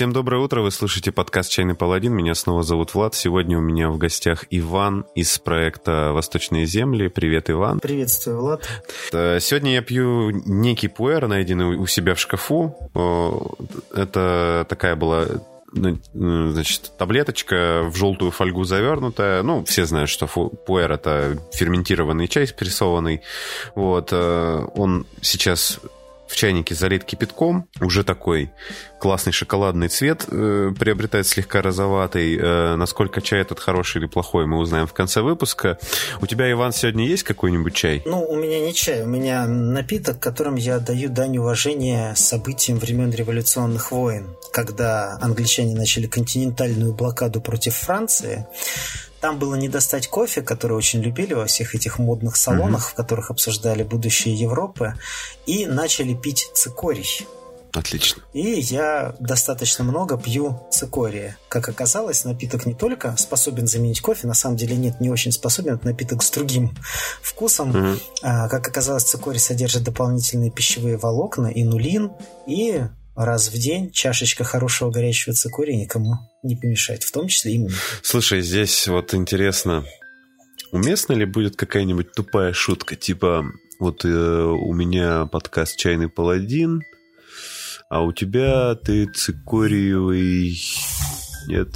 Всем доброе утро, вы слушаете подкаст «Чайный паладин», меня снова зовут Влад. Сегодня у меня в гостях Иван из проекта «Восточные земли». Привет, Иван. Приветствую, Влад. Э, сегодня я пью некий пуэр, найденный у себя в шкафу. Это такая была ну, ну, значит, таблеточка в желтую фольгу завернутая. Ну, все знают, что пуэр — это ферментированный чай спрессованный. Вот. Э, он сейчас в чайнике залит кипятком, уже такой классный шоколадный цвет э, приобретает слегка розоватый. Э, насколько чай этот хороший или плохой, мы узнаем в конце выпуска. У тебя, Иван, сегодня есть какой-нибудь чай? Ну, у меня не чай, у меня напиток, которым я даю дань уважения событиям времен революционных войн, когда англичане начали континентальную блокаду против Франции. Там было не достать кофе, который очень любили во всех этих модных салонах, mm-hmm. в которых обсуждали будущее Европы, и начали пить цикорий. Отлично. И я достаточно много пью цикория. Как оказалось, напиток не только способен заменить кофе, на самом деле нет, не очень способен. Это напиток с другим вкусом. Mm-hmm. А, как оказалось, цикорий содержит дополнительные пищевые волокна, инулин и раз в день чашечка хорошего горячего цикория никому не помешает, в том числе и мне. Слушай, здесь вот интересно, уместно ли будет какая-нибудь тупая шутка, типа вот э, у меня подкаст «Чайный паладин», а у тебя ты цикориевый... Нет,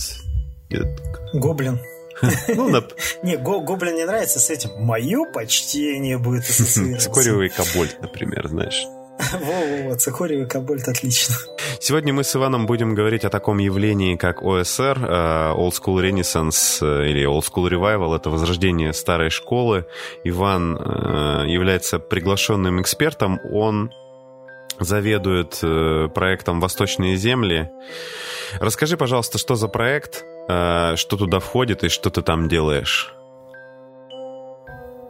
нет. Гоблин. Ну, на... Не, гоблин не нравится с этим. Мое почтение будет ассоциироваться. Цикориевый кобольд, например, знаешь. Во-во-во, Цикорий и отлично. Сегодня мы с Иваном будем говорить о таком явлении, как ОСР, э, Old School Renaissance э, или Old School Revival. Это возрождение старой школы. Иван э, является приглашенным экспертом. Он заведует проектом «Восточные земли». Расскажи, пожалуйста, что за проект, что туда входит и что ты там делаешь?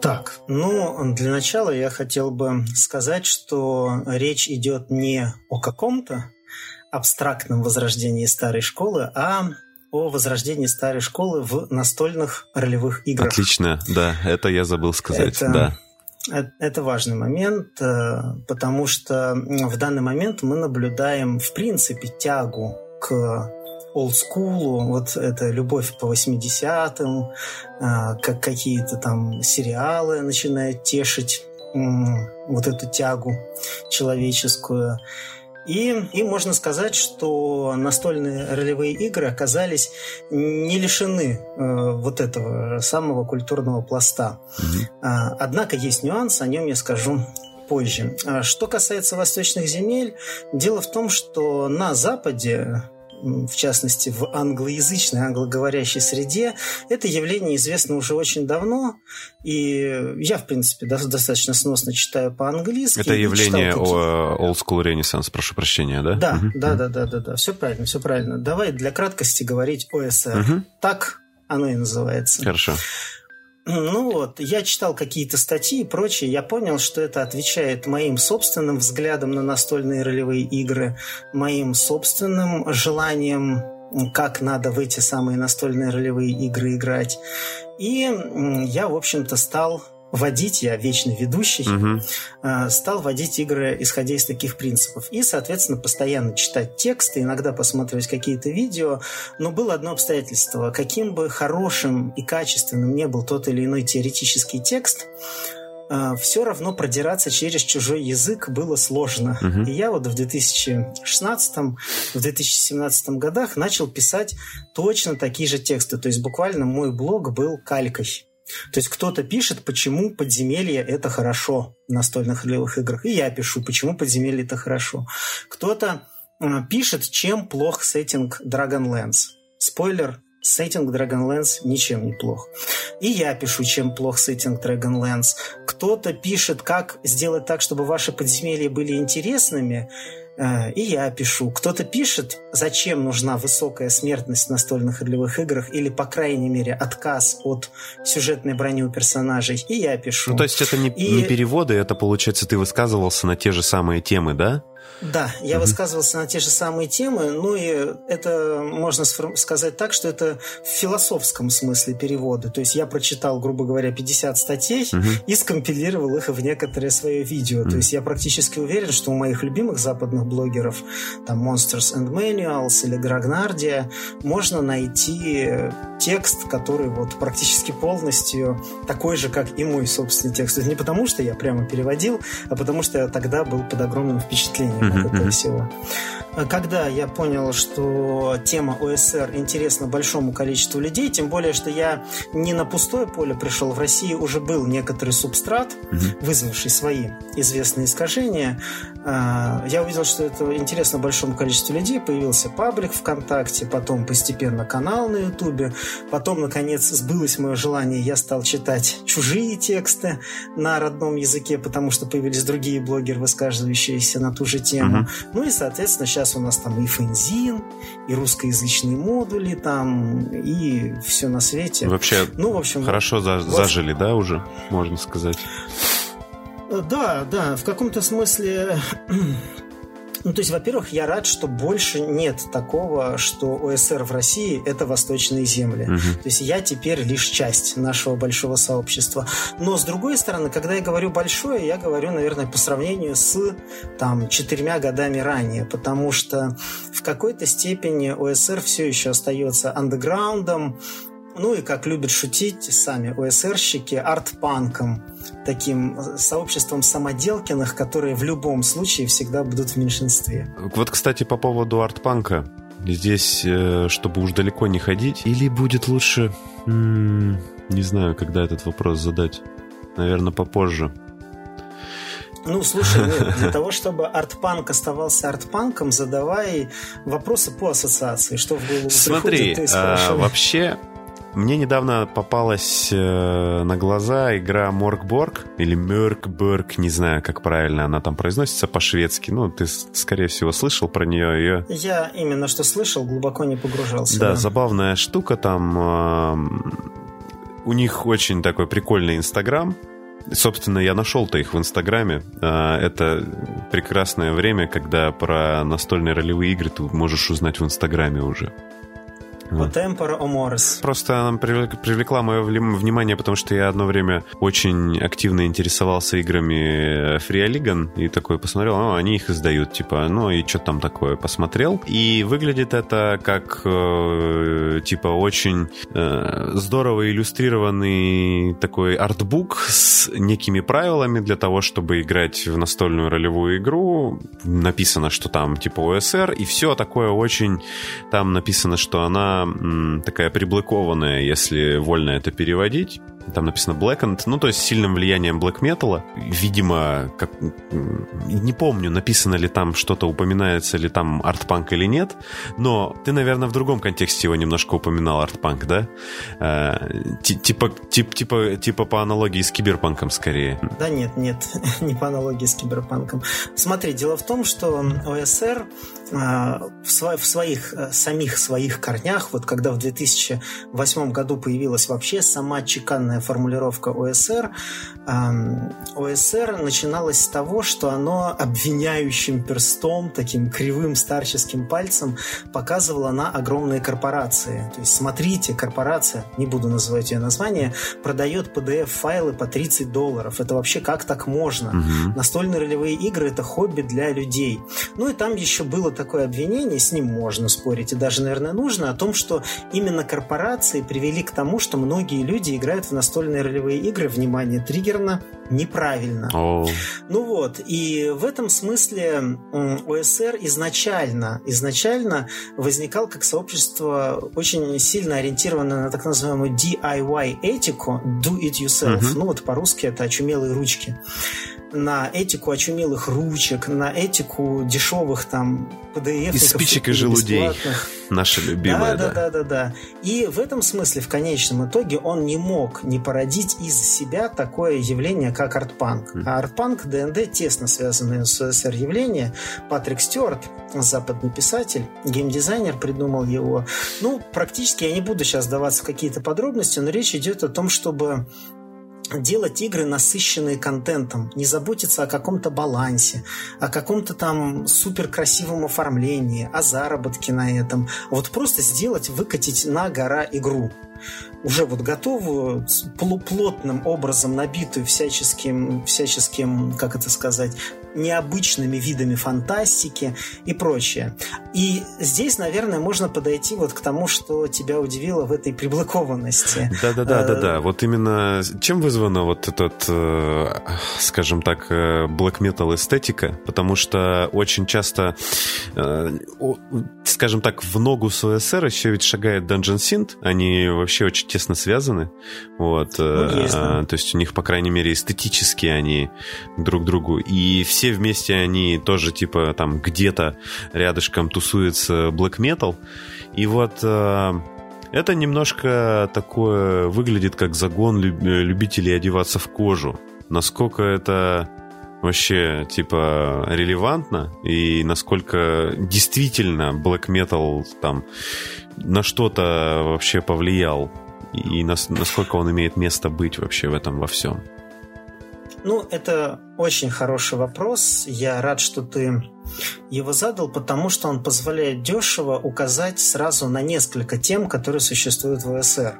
Так, ну, для начала я хотел бы сказать, что речь идет не о каком-то абстрактном возрождении старой школы, а о возрождении старой школы в настольных ролевых играх. Отлично, да, это я забыл сказать, это, да. Э, это важный момент, э, потому что в данный момент мы наблюдаем, в принципе, тягу к олдскулу, вот эта любовь по 80-м, а, как какие-то там сериалы начинают тешить вот эту тягу человеческую. И, и можно сказать, что настольные ролевые игры оказались не лишены э, вот этого самого культурного пласта. Mm-hmm. А, однако есть нюанс, о нем я скажу позже. А что касается восточных земель, дело в том, что на Западе в частности в англоязычной, англоговорящей среде, это явление известно уже очень давно, и я, в принципе, достаточно сносно читаю по-английски. Это явление Old School Renaissance, прошу прощения, да? Да, угу. да, да, да, да, да, все правильно, все правильно. Давай для краткости говорить ОСР. Угу. Так оно и называется. Хорошо. Ну вот, я читал какие-то статьи и прочее, я понял, что это отвечает моим собственным взглядам на настольные ролевые игры, моим собственным желанием как надо в эти самые настольные ролевые игры играть. И я, в общем-то, стал водить, я вечный ведущий, угу. стал водить игры, исходя из таких принципов. И, соответственно, постоянно читать тексты, иногда посматривать какие-то видео. Но было одно обстоятельство. Каким бы хорошим и качественным не был тот или иной теоретический текст, а, все равно продираться через чужой язык было сложно. Угу. И я вот в 2016, в 2017 годах начал писать точно такие же тексты. То есть буквально мой блог был калькой. То есть кто-то пишет, почему подземелье это хорошо в настольных ролевых играх. И я пишу, почему подземелье это хорошо. Кто-то э, пишет, чем плох сеттинг Dragonlance. Спойлер, сеттинг Dragonlance ничем не плох. И я пишу, чем плох сеттинг Dragonlance. Кто-то пишет, как сделать так, чтобы ваши подземелья были интересными. Э, и я пишу. Кто-то пишет, зачем нужна высокая смертность в настольных ролевых играх, или, по крайней мере, отказ от сюжетной брони у персонажей. И я пишу. Ну, то есть это не, и... не переводы, это, получается, ты высказывался на те же самые темы, да? Да, я угу. высказывался на те же самые темы, ну и это можно сказать так, что это в философском смысле переводы. То есть я прочитал, грубо говоря, 50 статей угу. и скомпилировал их в некоторое свое видео. Угу. То есть я практически уверен, что у моих любимых западных известных блогеров, там Monsters and Manuals или Грагнардия, можно найти текст, который вот практически полностью такой же, как и мой собственный текст. Это не потому, что я прямо переводил, а потому что я тогда был под огромным впечатлением от этого всего. Когда я понял, что тема ОСР интересна большому количеству людей, тем более, что я не на пустое поле пришел, в России уже был некоторый субстрат, вызвавший свои известные искажения. А, я увидел, что это интересно большому количеству людей, появился паблик ВКонтакте, потом постепенно канал на Ютубе, потом, наконец, сбылось мое желание, я стал читать чужие тексты на родном языке, потому что появились другие блогеры, высказывающиеся на ту же тему. Uh-huh. Ну и, соответственно, сейчас у нас там и фензин, и русскоязычные модули там, и все на свете. Вообще, ну, в общем, хорошо вот, зажили, да, уже, можно сказать? Да, да, в каком-то смысле ну, то есть, во-первых, я рад, что больше нет такого, что ОСР в России – это восточные земли. Угу. То есть, я теперь лишь часть нашего большого сообщества. Но, с другой стороны, когда я говорю большое, я говорю, наверное, по сравнению с там, четырьмя годами ранее, потому что в какой-то степени ОСР все еще остается андеграундом, ну и, как любят шутить сами ОСРщики, арт-панком, таким сообществом самоделкиных, которые в любом случае всегда будут в меньшинстве. Вот, кстати, по поводу арт-панка. Здесь, э, чтобы уж далеко не ходить, или будет лучше, не знаю, когда этот вопрос задать. Наверное, попозже. Ну, слушай, ну, для того, чтобы арт-панк оставался арт-панком, задавай вопросы по ассоциации, что в голову Смотри, приходит, а, вообще мне недавно попалась э, на глаза игра Моркборг или Мörkborg, не знаю, как правильно она там произносится по-шведски. Ну, ты, скорее всего, слышал про нее. Ее... Я именно что слышал, глубоко не погружался. Да, да. забавная штука там. Э, у них очень такой прикольный Инстаграм. Собственно, я нашел-то их в Инстаграме. Э, это прекрасное время, когда про настольные ролевые игры ты можешь узнать в Инстаграме уже. О темпор о морс. Просто она привлекла мое внимание, потому что я одно время очень активно интересовался играми Фриолиган и такой посмотрел, ну, они их издают, типа, ну и что там такое, посмотрел. И выглядит это как, э, типа, очень э, здорово иллюстрированный такой артбук с некими правилами для того, чтобы играть в настольную ролевую игру. Написано, что там, типа, ОСР, и все такое очень... Там написано, что она такая приблокованная, если вольно это переводить. Там написано Blackened, ну, то есть с сильным влиянием black metal. Видимо, как, не помню, написано ли там что-то, упоминается ли там артпанк или нет, но ты, наверное, в другом контексте его немножко упоминал, артпанк, да? Э, типа, тип, типа, типа по аналогии с киберпанком скорее. Да нет, нет, не по аналогии с киберпанком. Смотри, дело в том, что ОСР э, в, сво в своих, э, самих своих корнях, вот когда в 2008 году появилась вообще сама чеканная полная формулировка ОСР. ОСР начиналась с того, что оно обвиняющим перстом, таким кривым старческим пальцем показывало на огромные корпорации. То есть, смотрите, корпорация, не буду называть ее название, продает PDF-файлы по 30 долларов. Это вообще как так можно? Угу. Настольные ролевые игры – это хобби для людей. Ну и там еще было такое обвинение, с ним можно спорить, и даже, наверное, нужно, о том, что именно корпорации привели к тому, что многие люди играют в настольные ролевые игры, внимание, триггерно, неправильно. Oh. Ну вот, и в этом смысле ОСР изначально, изначально возникал как сообщество очень сильно ориентированное на так называемую DIY-этику, do it yourself. Uh-huh. Ну вот по-русски это очумелые ручки на этику очумелых ручек, на этику дешевых там PDF. Из спичек и желудей. Наша любимая, да, да. Да, да, да, И в этом смысле, в конечном итоге, он не мог не породить из себя такое явление, как артпанк. Mm. А артпанк, ДНД, тесно связанное с СССР явление. Патрик Стюарт, западный писатель, геймдизайнер, придумал его. Ну, практически я не буду сейчас даваться в какие-то подробности, но речь идет о том, чтобы делать игры, насыщенные контентом, не заботиться о каком-то балансе, о каком-то там супер красивом оформлении, о заработке на этом. Вот просто сделать, выкатить на гора игру уже вот готовую, плотным образом набитую всяческим, всяческим, как это сказать, необычными видами фантастики и прочее. И здесь, наверное, можно подойти вот к тому, что тебя удивило в этой приблокованности. Да-да-да, да-да. Вот именно чем вызвана вот этот, э, скажем так, э, black metal эстетика? Потому что очень часто, э, скажем так, в ногу с ОСР еще ведь шагает Dungeon Synth. Они вообще очень тесно связаны. Вот. Ну, есть, да. То есть у них, по крайней мере, эстетически они друг другу. И все вместе они тоже, типа, там где-то рядышком тусуется black metal. И вот это немножко такое выглядит как загон любителей одеваться в кожу. Насколько это вообще, типа, релевантно и насколько действительно black metal там на что-то вообще повлиял и насколько он имеет место быть вообще в этом во всем. Ну, это очень хороший вопрос. Я рад, что ты его задал, потому что он позволяет дешево указать сразу на несколько тем, которые существуют в ОСР.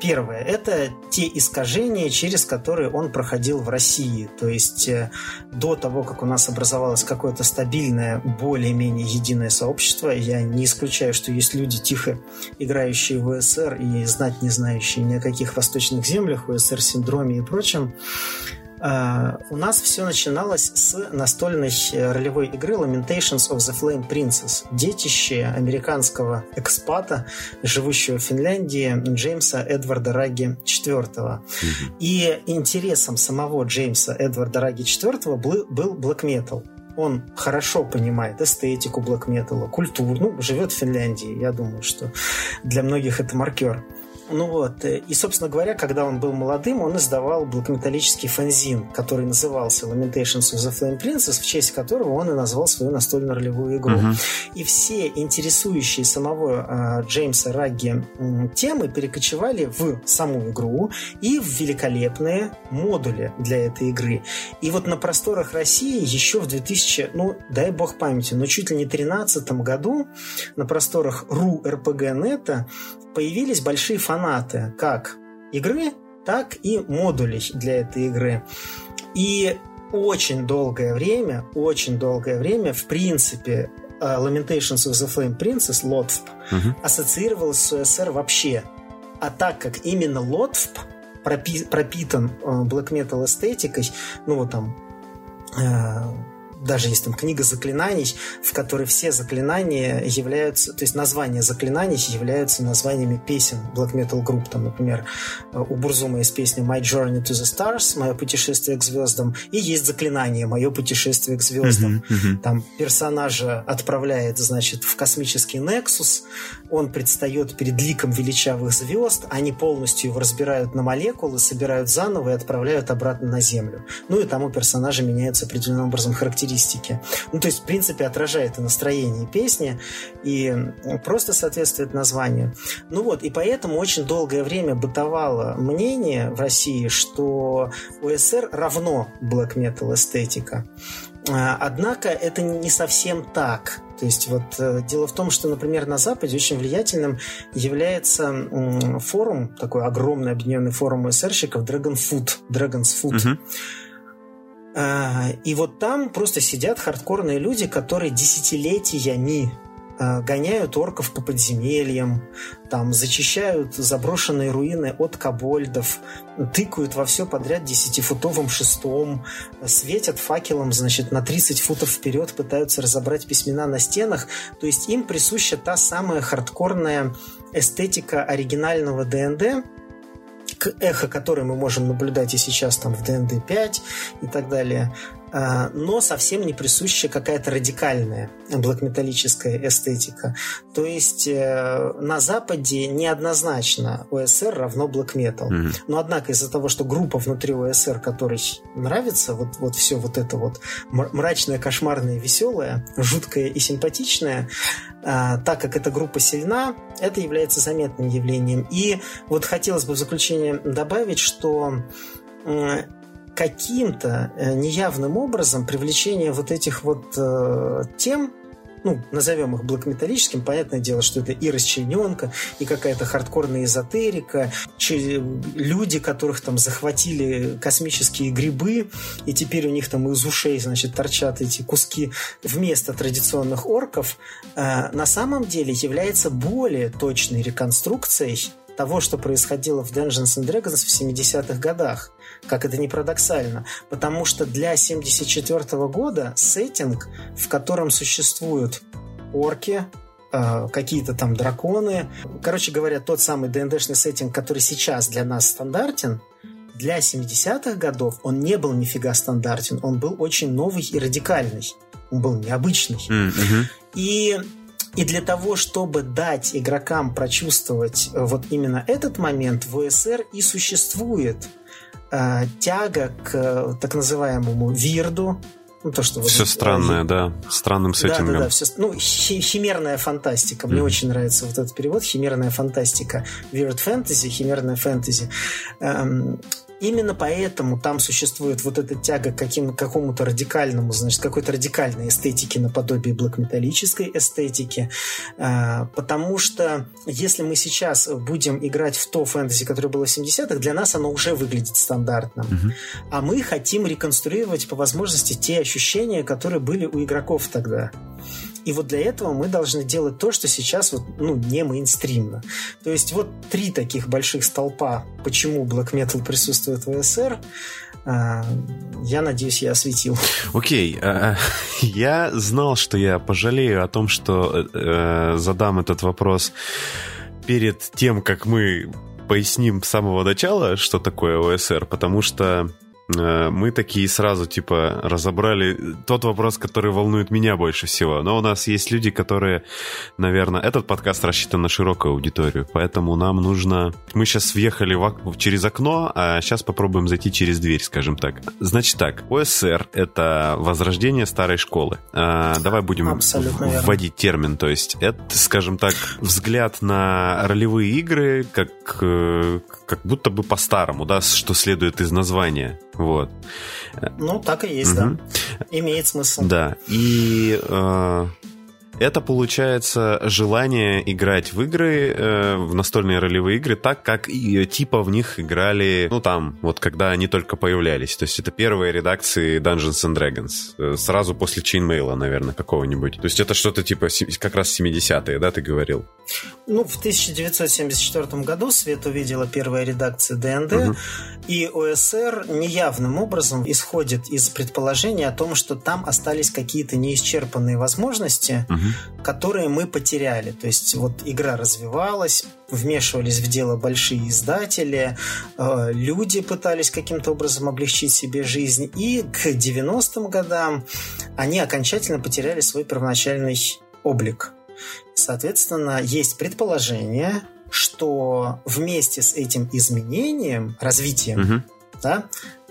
Первое – это те искажения, через которые он проходил в России. То есть э, до того, как у нас образовалось какое-то стабильное, более-менее единое сообщество, я не исключаю, что есть люди, тихо играющие в СССР и знать не знающие ни о каких восточных землях, СССР-синдроме и прочем, у нас все начиналось с настольной ролевой игры Lamentations of the Flame Princess, детище американского экспата, живущего в Финляндии, Джеймса Эдварда Раги IV. И интересом самого Джеймса Эдварда Раги IV был, был black metal он хорошо понимает эстетику блэк металла, культуру, ну, живет в Финляндии, я думаю, что для многих это маркер. Ну вот, э, и, собственно говоря, когда он был молодым, он издавал блокметаллический фанзин, который назывался Lamentations of the Flame Princess, в честь которого он и назвал свою настольную ролевую игру. Uh-huh. И все интересующие самого э, Джеймса Рагги э, темы перекочевали в саму игру и в великолепные модули для этой игры. И вот на просторах России еще в 2000, ну, дай бог памяти, но чуть ли не 13 году на просторах РУ РПГ-нета появились большие фанаты как игры, так и модулей для этой игры. И очень долгое время, очень долгое время, в принципе, э, Lamentations of the Flame Princess, LOTFP, uh-huh. ассоциировалась с ОСР вообще. А так как именно LOTFP пропи- пропитан э, black metal эстетикой, ну вот там э, даже есть там книга заклинаний, в которой все заклинания являются, то есть названия заклинаний являются названиями песен Black Metal Group. Там, например, у Бурзума есть песня My Journey to the Stars, Мое путешествие к звездам, и есть заклинание Мое путешествие к звездам. Uh-huh, uh-huh. Там персонажа отправляет, значит, в космический Nexus, он предстает перед ликом величавых звезд, они полностью его разбирают на молекулы, собирают заново и отправляют обратно на Землю. Ну и там у персонажа меняются определенным образом характеристики характеристики. Ну, то есть, в принципе, отражает и настроение песни, и просто соответствует названию. Ну вот, и поэтому очень долгое время бытовало мнение в России, что УСР равно black metal эстетика. А, однако это не совсем так. То есть вот э, дело в том, что, например, на Западе очень влиятельным является форум, такой огромный объединенный форум СРщиков Dragon Food, Dragon's Food. Uh-huh. А, и вот там просто сидят хардкорные люди, которые десятилетиями а, гоняют орков по подземельям, там зачищают заброшенные руины от кобольдов, тыкают во все подряд десятифутовым шестом, светят факелом, значит, на 30 футов вперед, пытаются разобрать письмена на стенах. То есть им присуща та самая хардкорная эстетика оригинального ДНД, эхо, которое мы можем наблюдать и сейчас там в DND 5 и так далее, но совсем не присущая какая-то радикальная блокметаллическая эстетика. То есть э, на Западе неоднозначно ОСР равно блокметал. Mm-hmm. Но однако из-за того, что группа внутри ОСР, которой нравится вот, вот все вот это вот мрачное, кошмарное, веселое, жуткое и симпатичное, а, так как эта группа сильна, это является заметным явлением. И вот хотелось бы в заключение добавить, что каким-то э, неявным образом привлечение вот этих вот э, тем ну, назовем их блокметаллическим, понятное дело, что это и расчлененка, и какая-то хардкорная эзотерика, люди, которых там захватили космические грибы, и теперь у них там из ушей, значит, торчат эти куски вместо традиционных орков, э, на самом деле является более точной реконструкцией того, что происходило в Dungeons and Dragons в 70-х годах. Как это не парадоксально. Потому что для 74 -го года сеттинг, в котором существуют орки, э, какие-то там драконы. Короче говоря, тот самый ДНДшный сеттинг, который сейчас для нас стандартен, для 70-х годов он не был нифига стандартен. Он был очень новый и радикальный. Он был необычный. Mm-hmm. И и для того, чтобы дать игрокам прочувствовать вот именно этот момент, в ОСР и существует э, тяга к э, так называемому вирду, ну, то, что все вот, странное, да, странным сеттингом. Да, да, да, все, ну, химерная фантастика. Мне mm. очень нравится вот этот перевод. Химерная фантастика. Weird fantasy, химерная фэнтези. Эм, Именно поэтому там существует вот эта тяга к каким, какому-то радикальному, значит, какой-то радикальной эстетике наподобие блокметаллической эстетики. А, потому что если мы сейчас будем играть в то фэнтези, которое было в 70-х, для нас оно уже выглядит стандартным. Угу. А мы хотим реконструировать по возможности те ощущения, которые были у игроков тогда. И вот для этого мы должны делать то, что сейчас вот, ну, не мейнстримно. То есть вот три таких больших столпа, почему Black Metal присутствует в СССР, а, я надеюсь, я осветил. Окей, okay. я знал, что я пожалею о том, что э, задам этот вопрос перед тем, как мы поясним с самого начала, что такое ОСР, потому что Э, мы такие сразу, типа, разобрали тот вопрос, который волнует меня больше всего. Но у нас есть люди, которые, наверное, этот подкаст рассчитан на широкую аудиторию, поэтому нам нужно... Мы сейчас въехали в... через окно, а сейчас попробуем зайти через дверь, скажем так. Значит так, ОСР — это возрождение старой школы. А, давай будем Абсолютно вводить верно. термин, то есть это, скажем так, взгляд на ролевые игры, как, э, как будто бы по-старому, да, что следует из названия. Вот. Ну, так и есть, угу. да. Имеет смысл. Да. И э, это получается желание играть в игры, э, в настольные ролевые игры, так как и, типа в них играли, ну там, вот когда они только появлялись. То есть это первые редакции Dungeons and Dragons. Э, сразу после Chainmail, наверное, какого-нибудь. То есть это что-то типа как раз 70-е, да, ты говорил? Ну, в 1974 году Свет увидела первая редакция ДНД, угу. и ОСР неявным образом исходит из предположения о том, что там остались какие-то неисчерпанные возможности, угу которые мы потеряли. То есть вот игра развивалась, вмешивались в дело большие издатели, э, люди пытались каким-то образом облегчить себе жизнь, и к 90-м годам они окончательно потеряли свой первоначальный облик. Соответственно, есть предположение, что вместе с этим изменением, развитием, угу. да,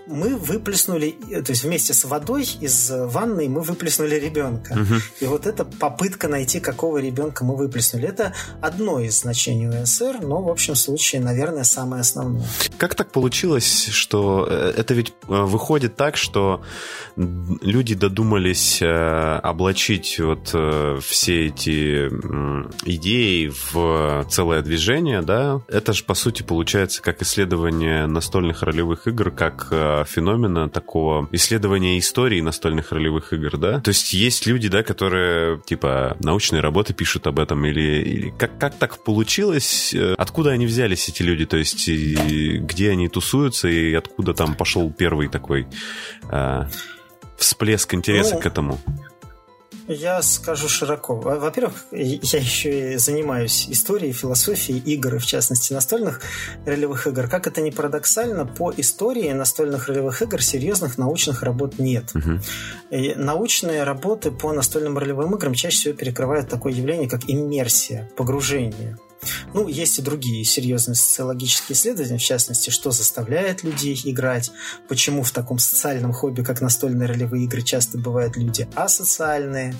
мы выплеснули, э, то есть вместе с водой из ванной мы выплеснули ребенка. Угу. И вот эта попытка найти, какого ребенка мы выплеснули, это одно из значений УСР, но в общем случае, наверное, самое основное. Как так получилось, что э, это ведь э, выходит так, что люди додумались облачить вот все эти идеи в целое движение, да? Это же, по сути, получается как исследование настольных ролевых игр, как феномена такого исследования истории настольных ролевых игр, да? То есть есть люди, да, которые, типа, научные работы пишут об этом, или, или как, как так получилось? Э, откуда они взялись, эти люди? То есть где они тусуются, и откуда там пошел первый такой э, всплеск интереса ну, к этому? Я скажу широко. Во-первых, я еще и занимаюсь историей, философией игр, в частности настольных ролевых игр. Как это ни парадоксально, по истории настольных ролевых игр серьезных научных работ нет. Угу. научные работы по настольным ролевым играм чаще всего перекрывают такое явление, как иммерсия, погружение. Ну, есть и другие серьезные социологические исследования, в частности, что заставляет людей играть, почему в таком социальном хобби, как настольные ролевые игры, часто бывают люди асоциальные,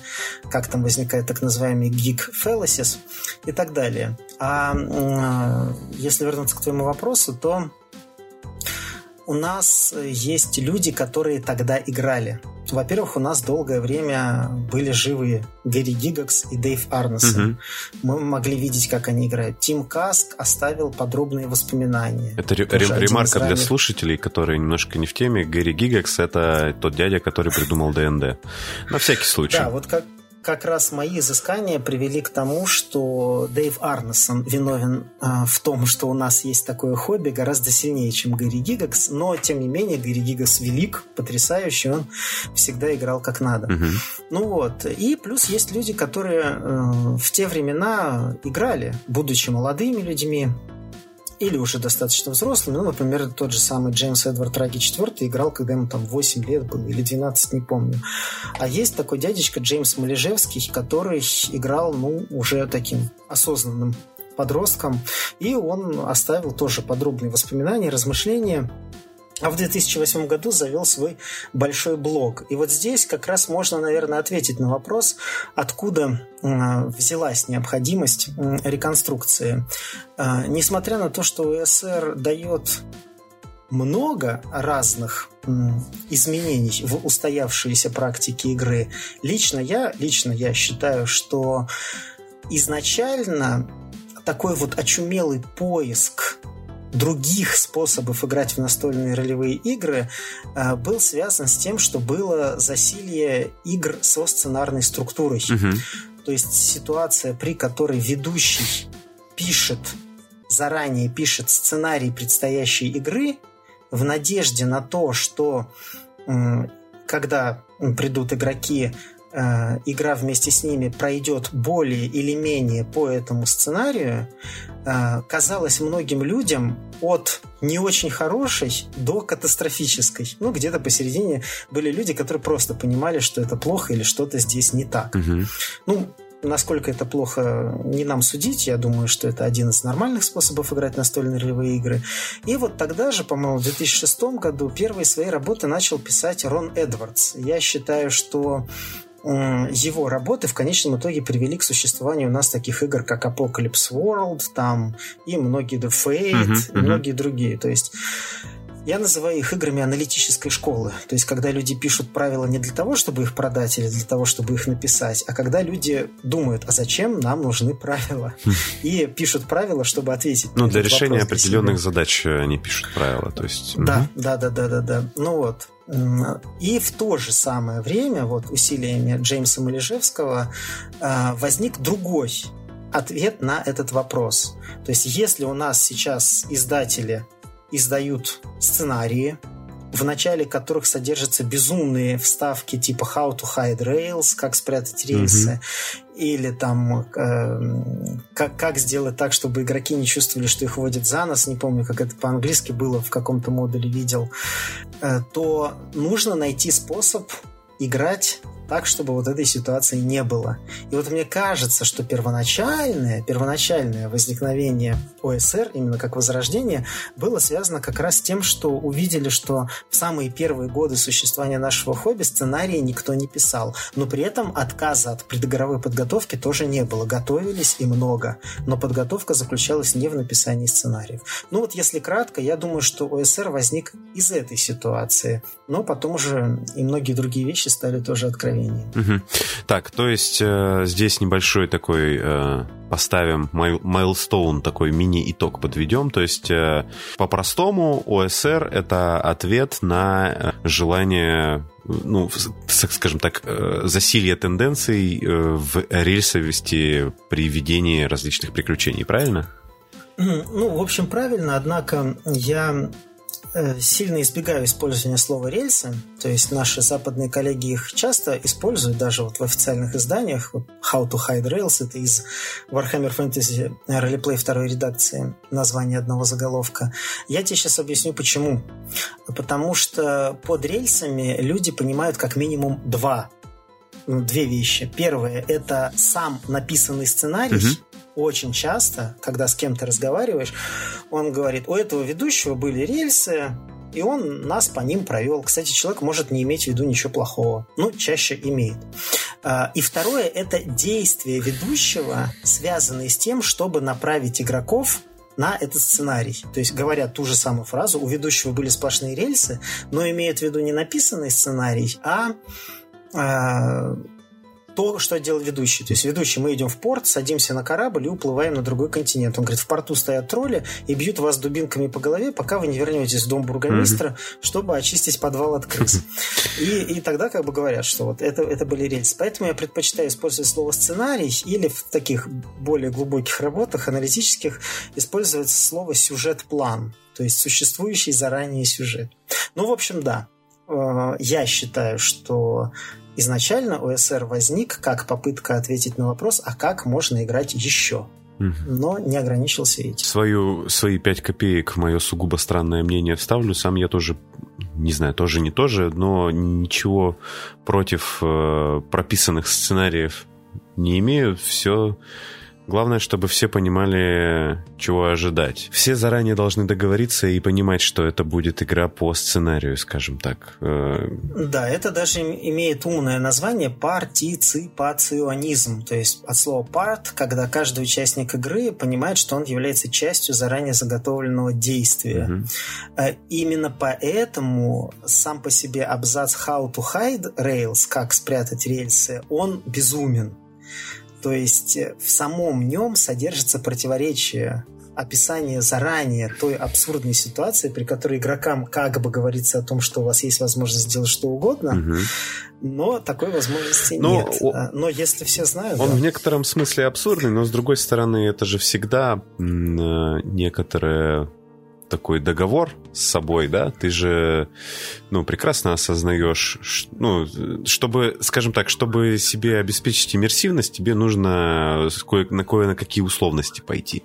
как там возникает так называемый geek fallacies и так далее. А если вернуться к твоему вопросу, то у нас есть люди, которые тогда играли. во-первых, у нас долгое время были живы Гэри Гигакс и Дэйв Арнесон. Угу. Мы могли видеть, как они играют. Тим Каск оставил подробные воспоминания. Это ремарка для слушателей, которые немножко не в теме. Гэри Гигакс — это тот дядя, который придумал ДНД. На всякий случай. Да, вот как, как раз мои изыскания привели к тому, что Дэйв Арнесон виновен э, в том, что у нас есть такое хобби гораздо сильнее, чем Гэри Гигакс, но, тем не менее, Гэри Гигакс велик, потрясающий, он всегда играл как надо. Угу. Ну вот, и плюс есть люди, которые э, в те времена играли, будучи молодыми людьми, или уже достаточно взрослыми. Ну, например, тот же самый Джеймс Эдвард Раги IV играл, когда ему там 8 лет было, или 12, не помню. А есть такой дядечка Джеймс Малежевский, который играл, ну, уже таким осознанным подростком, и он оставил тоже подробные воспоминания, размышления а в 2008 году завел свой большой блог. И вот здесь как раз можно, наверное, ответить на вопрос, откуда взялась необходимость реконструкции. А, несмотря на то, что УСР дает много разных изменений в устоявшиеся практики игры. Лично я, лично я считаю, что изначально такой вот очумелый поиск других способов играть в настольные ролевые игры э, был связан с тем, что было засилье игр со сценарной структурой. Угу. То есть ситуация, при которой ведущий пишет заранее пишет сценарий предстоящей игры в надежде на то, что когда придут игроки, э, игра вместе с ними пройдет более или менее по этому сценарию, э, казалось многим людям от не очень хорошей до катастрофической. Ну, где-то посередине были люди, которые просто понимали, что это плохо или что-то здесь не так. Угу. Ну, насколько это плохо, не нам судить. Я думаю, что это один из нормальных способов играть настольные ролевые игры. И вот тогда же, по-моему, в 2006 году первые свои работы начал писать Рон Эдвардс. Я считаю, что его работы в конечном итоге привели к существованию у нас таких игр, как Apocalypse World, там и многие The Fate, uh-huh, uh-huh. и многие другие. То есть я называю их играми аналитической школы. То есть, когда люди пишут правила не для того, чтобы их продать или для того, чтобы их написать, а когда люди думают, а зачем нам нужны правила? Хм. И пишут правила, чтобы ответить. Ну, для решения определенных задач они пишут правила. То есть... Да, да, да, да, да, да. Ну вот. И в то же самое время, вот усилиями Джеймса Малежевского, а, возник другой ответ на этот вопрос. То есть, если у нас сейчас издатели издают сценарии, в начале которых содержатся безумные вставки типа How to hide rails, как спрятать рельсы, mm-hmm. или там э, как, как сделать так, чтобы игроки не чувствовали, что их водят за нос, не помню, как это по-английски было, в каком-то модуле видел, э, то нужно найти способ играть так, чтобы вот этой ситуации не было. И вот мне кажется, что первоначальное, первоначальное возникновение ОСР, именно как возрождение, было связано как раз с тем, что увидели, что в самые первые годы существования нашего хобби сценарии никто не писал. Но при этом отказа от предыгровой подготовки тоже не было. Готовились и много. Но подготовка заключалась не в написании сценариев. Ну вот если кратко, я думаю, что ОСР возник из этой ситуации. Но потом уже и многие другие вещи стали тоже откровенными откровение. Угу. Так, то есть э, здесь небольшой такой э, поставим майлстоун, такой мини-итог подведем. То есть э, по-простому ОСР это ответ на э, желание ну, скажем так, э, засилье тенденций э, в рельсовости при ведении различных приключений, правильно? Ну, в общем, правильно, однако я сильно избегаю использования слова рельсы, то есть наши западные коллеги их часто используют даже вот в официальных изданиях. Вот How to Hide Rails это из Warhammer Fantasy Roleplay второй редакции, название одного заголовка. Я тебе сейчас объясню почему. Потому что под рельсами люди понимают как минимум два две вещи. Первое – это сам написанный сценарий, угу очень часто, когда с кем-то разговариваешь, он говорит, у этого ведущего были рельсы, и он нас по ним провел. Кстати, человек может не иметь в виду ничего плохого, но чаще имеет. А, и второе – это действия ведущего, связанные с тем, чтобы направить игроков на этот сценарий. То есть говорят ту же самую фразу, у ведущего были сплошные рельсы, но имеют в виду не написанный сценарий, а, а то, что делал ведущий. То есть ведущий, мы идем в порт, садимся на корабль и уплываем на другой континент. Он говорит, в порту стоят тролли и бьют вас дубинками по голове, пока вы не вернетесь в дом бургомистра, mm-hmm. чтобы очистить подвал от крыс. И, и тогда как бы говорят, что вот это, это были рельсы. Поэтому я предпочитаю использовать слово сценарий или в таких более глубоких работах, аналитических, использовать слово сюжет-план. То есть существующий заранее сюжет. Ну, в общем, да. Э, я считаю, что изначально ОСР возник как попытка ответить на вопрос, а как можно играть еще? но не ограничился этим. Свою, свои пять копеек мое сугубо странное мнение вставлю. Сам я тоже, не знаю, тоже не тоже, но ничего против э, прописанных сценариев не имею. Все Главное, чтобы все понимали, чего ожидать. Все заранее должны договориться и понимать, что это будет игра по сценарию, скажем так. Э, да, это даже имеет умное название партиципационизм. То есть от слова part, когда каждый участник игры понимает, что он является частью заранее заготовленного действия. Угу. Именно поэтому сам по себе абзац How to hide rails, как спрятать рельсы, он безумен. То есть э, в самом нем содержится противоречие описание заранее той абсурдной ситуации, при которой игрокам как бы говорится о том, что у вас есть возможность сделать что угодно, угу. но такой возможности но, нет. О... Но если все знают... Он да. в некотором смысле абсурдный, но с другой стороны это же всегда э, некоторое такой договор с собой, да, ты же, ну, прекрасно осознаешь, ну, чтобы, скажем так, чтобы себе обеспечить иммерсивность, тебе нужно кое, на кое на какие условности пойти.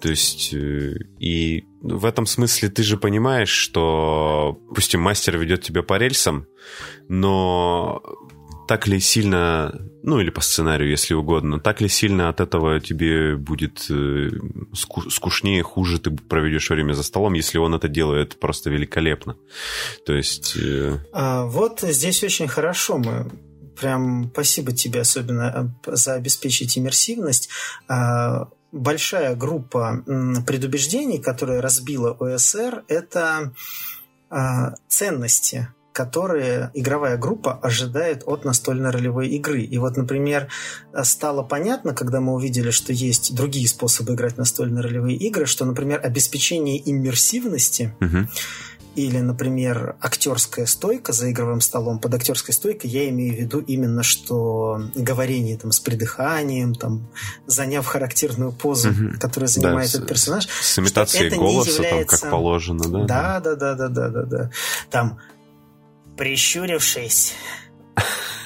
То есть, э, и в этом смысле ты же понимаешь, что, допустим, мастер ведет тебя по рельсам, но так ли сильно, ну или по сценарию, если угодно, так ли сильно от этого тебе будет э, скучнее, хуже ты проведешь время за столом, если он это делает просто великолепно. То есть... Э, а, вот здесь очень хорошо мы прям спасибо тебе особенно э, за обеспечить иммерсивность. А, большая группа предубеждений, которая разбила ОСР, это а, ценности которые игровая группа ожидает от настольной ролевой игры. И вот, например, стало понятно, когда мы увидели, что есть другие способы играть настольные ролевые игры, что, например, обеспечение иммерсивности угу. или, например, актерская стойка за игровым столом. Под актерской стойкой я имею в виду именно, что говорение там с придыханием, там, заняв характерную позу, угу. которую занимает да, этот персонаж. С имитацией голоса, является... там, как положено, да? Да, да, да, да, да, да, да. Там Прищурившись,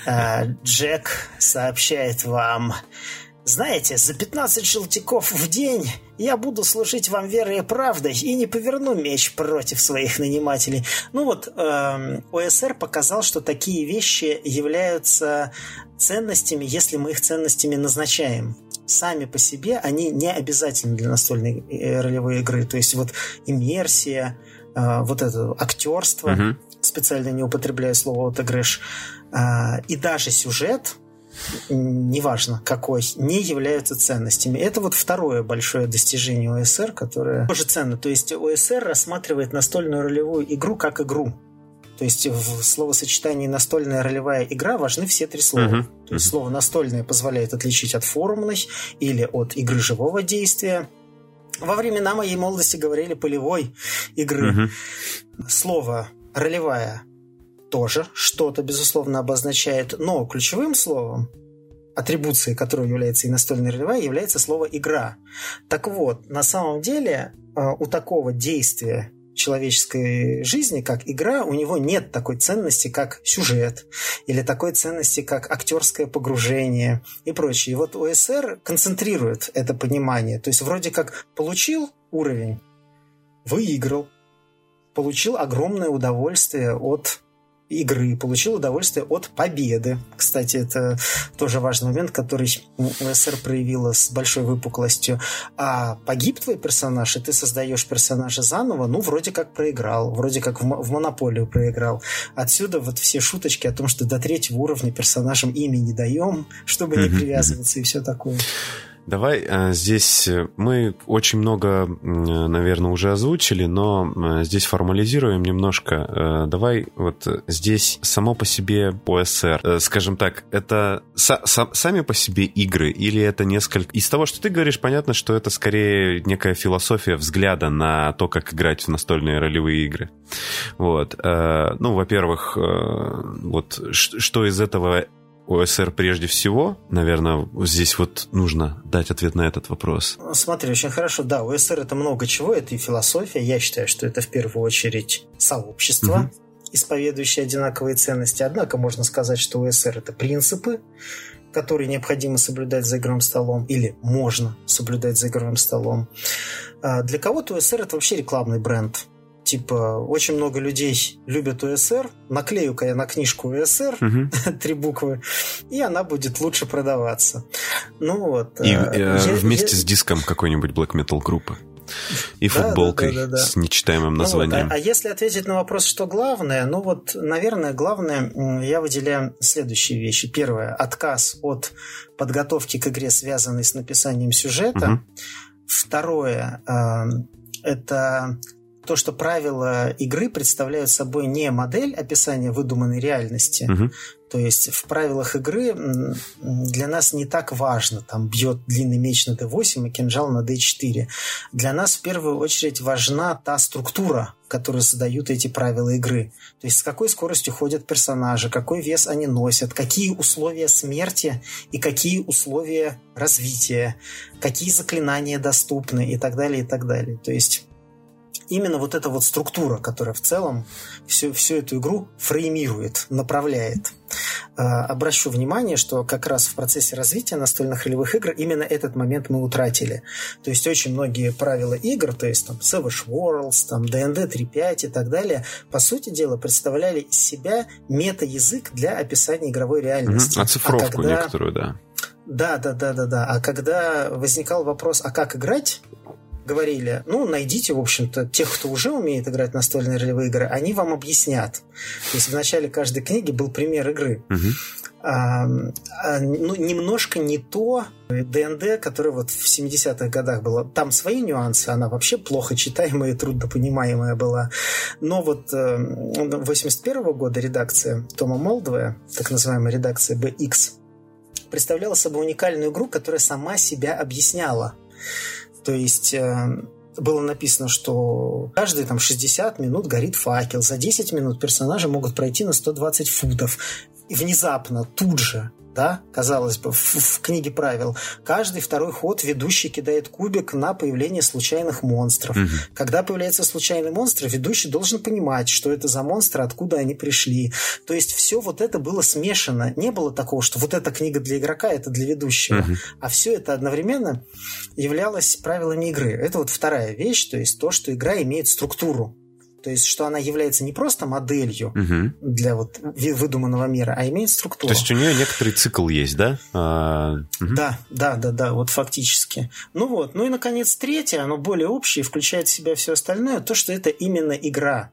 э, Джек сообщает вам, знаете, за 15 желтяков в день я буду служить вам верой и правдой и не поверну меч против своих нанимателей. Ну вот, э, ОСР показал, что такие вещи являются ценностями, если мы их ценностями назначаем. Сами по себе они не обязательны для настольной э, ролевой игры. То есть вот иммерсия, э, вот это актерство, угу специально не употребляю слово «отыгрыш», а, и даже сюжет, неважно какой, не являются ценностями. Это вот второе большое достижение ОСР, которое тоже ценно. То есть ОСР рассматривает настольную ролевую игру как игру. То есть в словосочетании настольная ролевая игра важны все три слова. Uh-huh. То есть слово настольное позволяет отличить от форумной или от игры живого действия. Во времена моей молодости говорили полевой игры. Uh-huh. Слово ролевая тоже что-то, безусловно, обозначает, но ключевым словом атрибуцией, которой является и настольная ролевая, является слово «игра». Так вот, на самом деле а, у такого действия человеческой жизни, как игра, у него нет такой ценности, как сюжет, или такой ценности, как актерское погружение и прочее. И вот ОСР концентрирует это понимание. То есть вроде как получил уровень, выиграл, получил огромное удовольствие от игры, получил удовольствие от победы. Кстати, это тоже важный момент, который СССР проявила с большой выпуклостью. А погиб твой персонаж, и ты создаешь персонажа заново, ну, вроде как проиграл, вроде как в, в монополию проиграл. Отсюда вот все шуточки о том, что до третьего уровня персонажам имя не даем, чтобы не привязываться и все такое. Давай э, здесь мы очень много, наверное, уже озвучили, но здесь формализируем немножко. Давай вот здесь само по себе ОСР, скажем так, это сами по себе игры или это несколько... Из того, что ты говоришь, понятно, что это скорее некая философия взгляда на то, как играть в настольные ролевые игры. Вот. Ну, во-первых, вот что из этого ОСР прежде всего? Наверное, здесь вот нужно дать ответ на этот вопрос. Смотри, очень хорошо. Да, ОСР это много чего, это и философия. Я считаю, что это в первую очередь сообщество, угу. исповедующее одинаковые ценности. Однако можно сказать, что ОСР это принципы, которые необходимо соблюдать за игровым столом, или можно соблюдать за игровым столом. А для кого-то ОСР это вообще рекламный бренд типа, очень много людей любят УСР, наклею-ка я на книжку УСР, угу. три буквы, и она будет лучше продаваться. Ну вот. И э, я, вместе я... с диском какой-нибудь black metal группы. И футболкой да, да, да. с нечитаемым названием. Ну, вот, а, а если ответить на вопрос, что главное, ну вот, наверное, главное, я выделяю следующие вещи. Первое, отказ от подготовки к игре, связанной с написанием сюжета. Угу. Второе, э, это то, что правила игры представляют собой не модель описания выдуманной реальности, угу. то есть в правилах игры для нас не так важно, там бьет длинный меч на d8 и кинжал на d4. Для нас в первую очередь важна та структура, которую создают эти правила игры. То есть с какой скоростью ходят персонажи, какой вес они носят, какие условия смерти и какие условия развития, какие заклинания доступны и так далее, и так далее. То есть именно вот эта вот структура, которая в целом всю, всю эту игру фреймирует, направляет. А, обращу внимание, что как раз в процессе развития настольных ролевых игр именно этот момент мы утратили. То есть очень многие правила игр, то есть там Savage Worlds, там D&D 3.5 и так далее, по сути дела представляли из себя мета-язык для описания игровой реальности. Угу, оцифровку а когда... некоторую, да. Да, да, да, да, да. А когда возникал вопрос, а как играть, говорили, ну, найдите, в общем-то, тех, кто уже умеет играть настольные ролевые игры, они вам объяснят. То есть в начале каждой книги был пример игры. Угу. А, а, ну, немножко не то ДНД, которое вот в 70-х годах было. Там свои нюансы, она вообще плохо читаемая и труднопонимаемая была. Но вот э, 81 -го года редакция Тома Молдвея, так называемая редакция BX, представляла собой уникальную игру, которая сама себя объясняла. То есть э, было написано, что каждые там 60 минут горит факел, за 10 минут персонажи могут пройти на 120 футов. И внезапно, тут же, да, казалось бы, в, в книге правил. Каждый второй ход ведущий кидает кубик на появление случайных монстров. Угу. Когда появляется случайный монстр, ведущий должен понимать, что это за монстры, откуда они пришли. То есть все вот это было смешано. Не было такого, что вот эта книга для игрока, это для ведущего. Угу. А все это одновременно являлось правилами игры. Это вот вторая вещь, то есть то, что игра имеет структуру. То есть, что она является не просто моделью угу. для вот выдуманного мира, а имеет структуру. То есть у нее некоторый цикл есть, да? А, угу. Да, да, да, да, вот фактически. Ну вот, ну и наконец третье, оно более общее, включает в себя все остальное, то, что это именно игра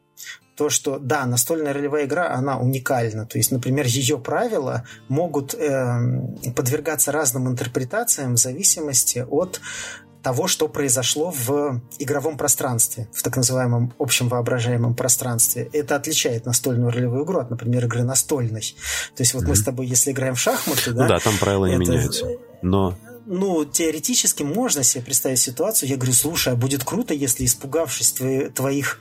то, что да, настольная ролевая игра, она уникальна. То есть, например, ее правила могут э, подвергаться разным интерпретациям в зависимости от того, что произошло в игровом пространстве, в так называемом общем воображаемом пространстве. Это отличает настольную ролевую игру от, например, игры настольной. То есть вот mm-hmm. мы с тобой, если играем в шахматы, ну, да, да, там правила не это... меняются. Но ну, теоретически можно себе представить ситуацию. Я говорю, слушай, а будет круто, если, испугавшись твои, твоих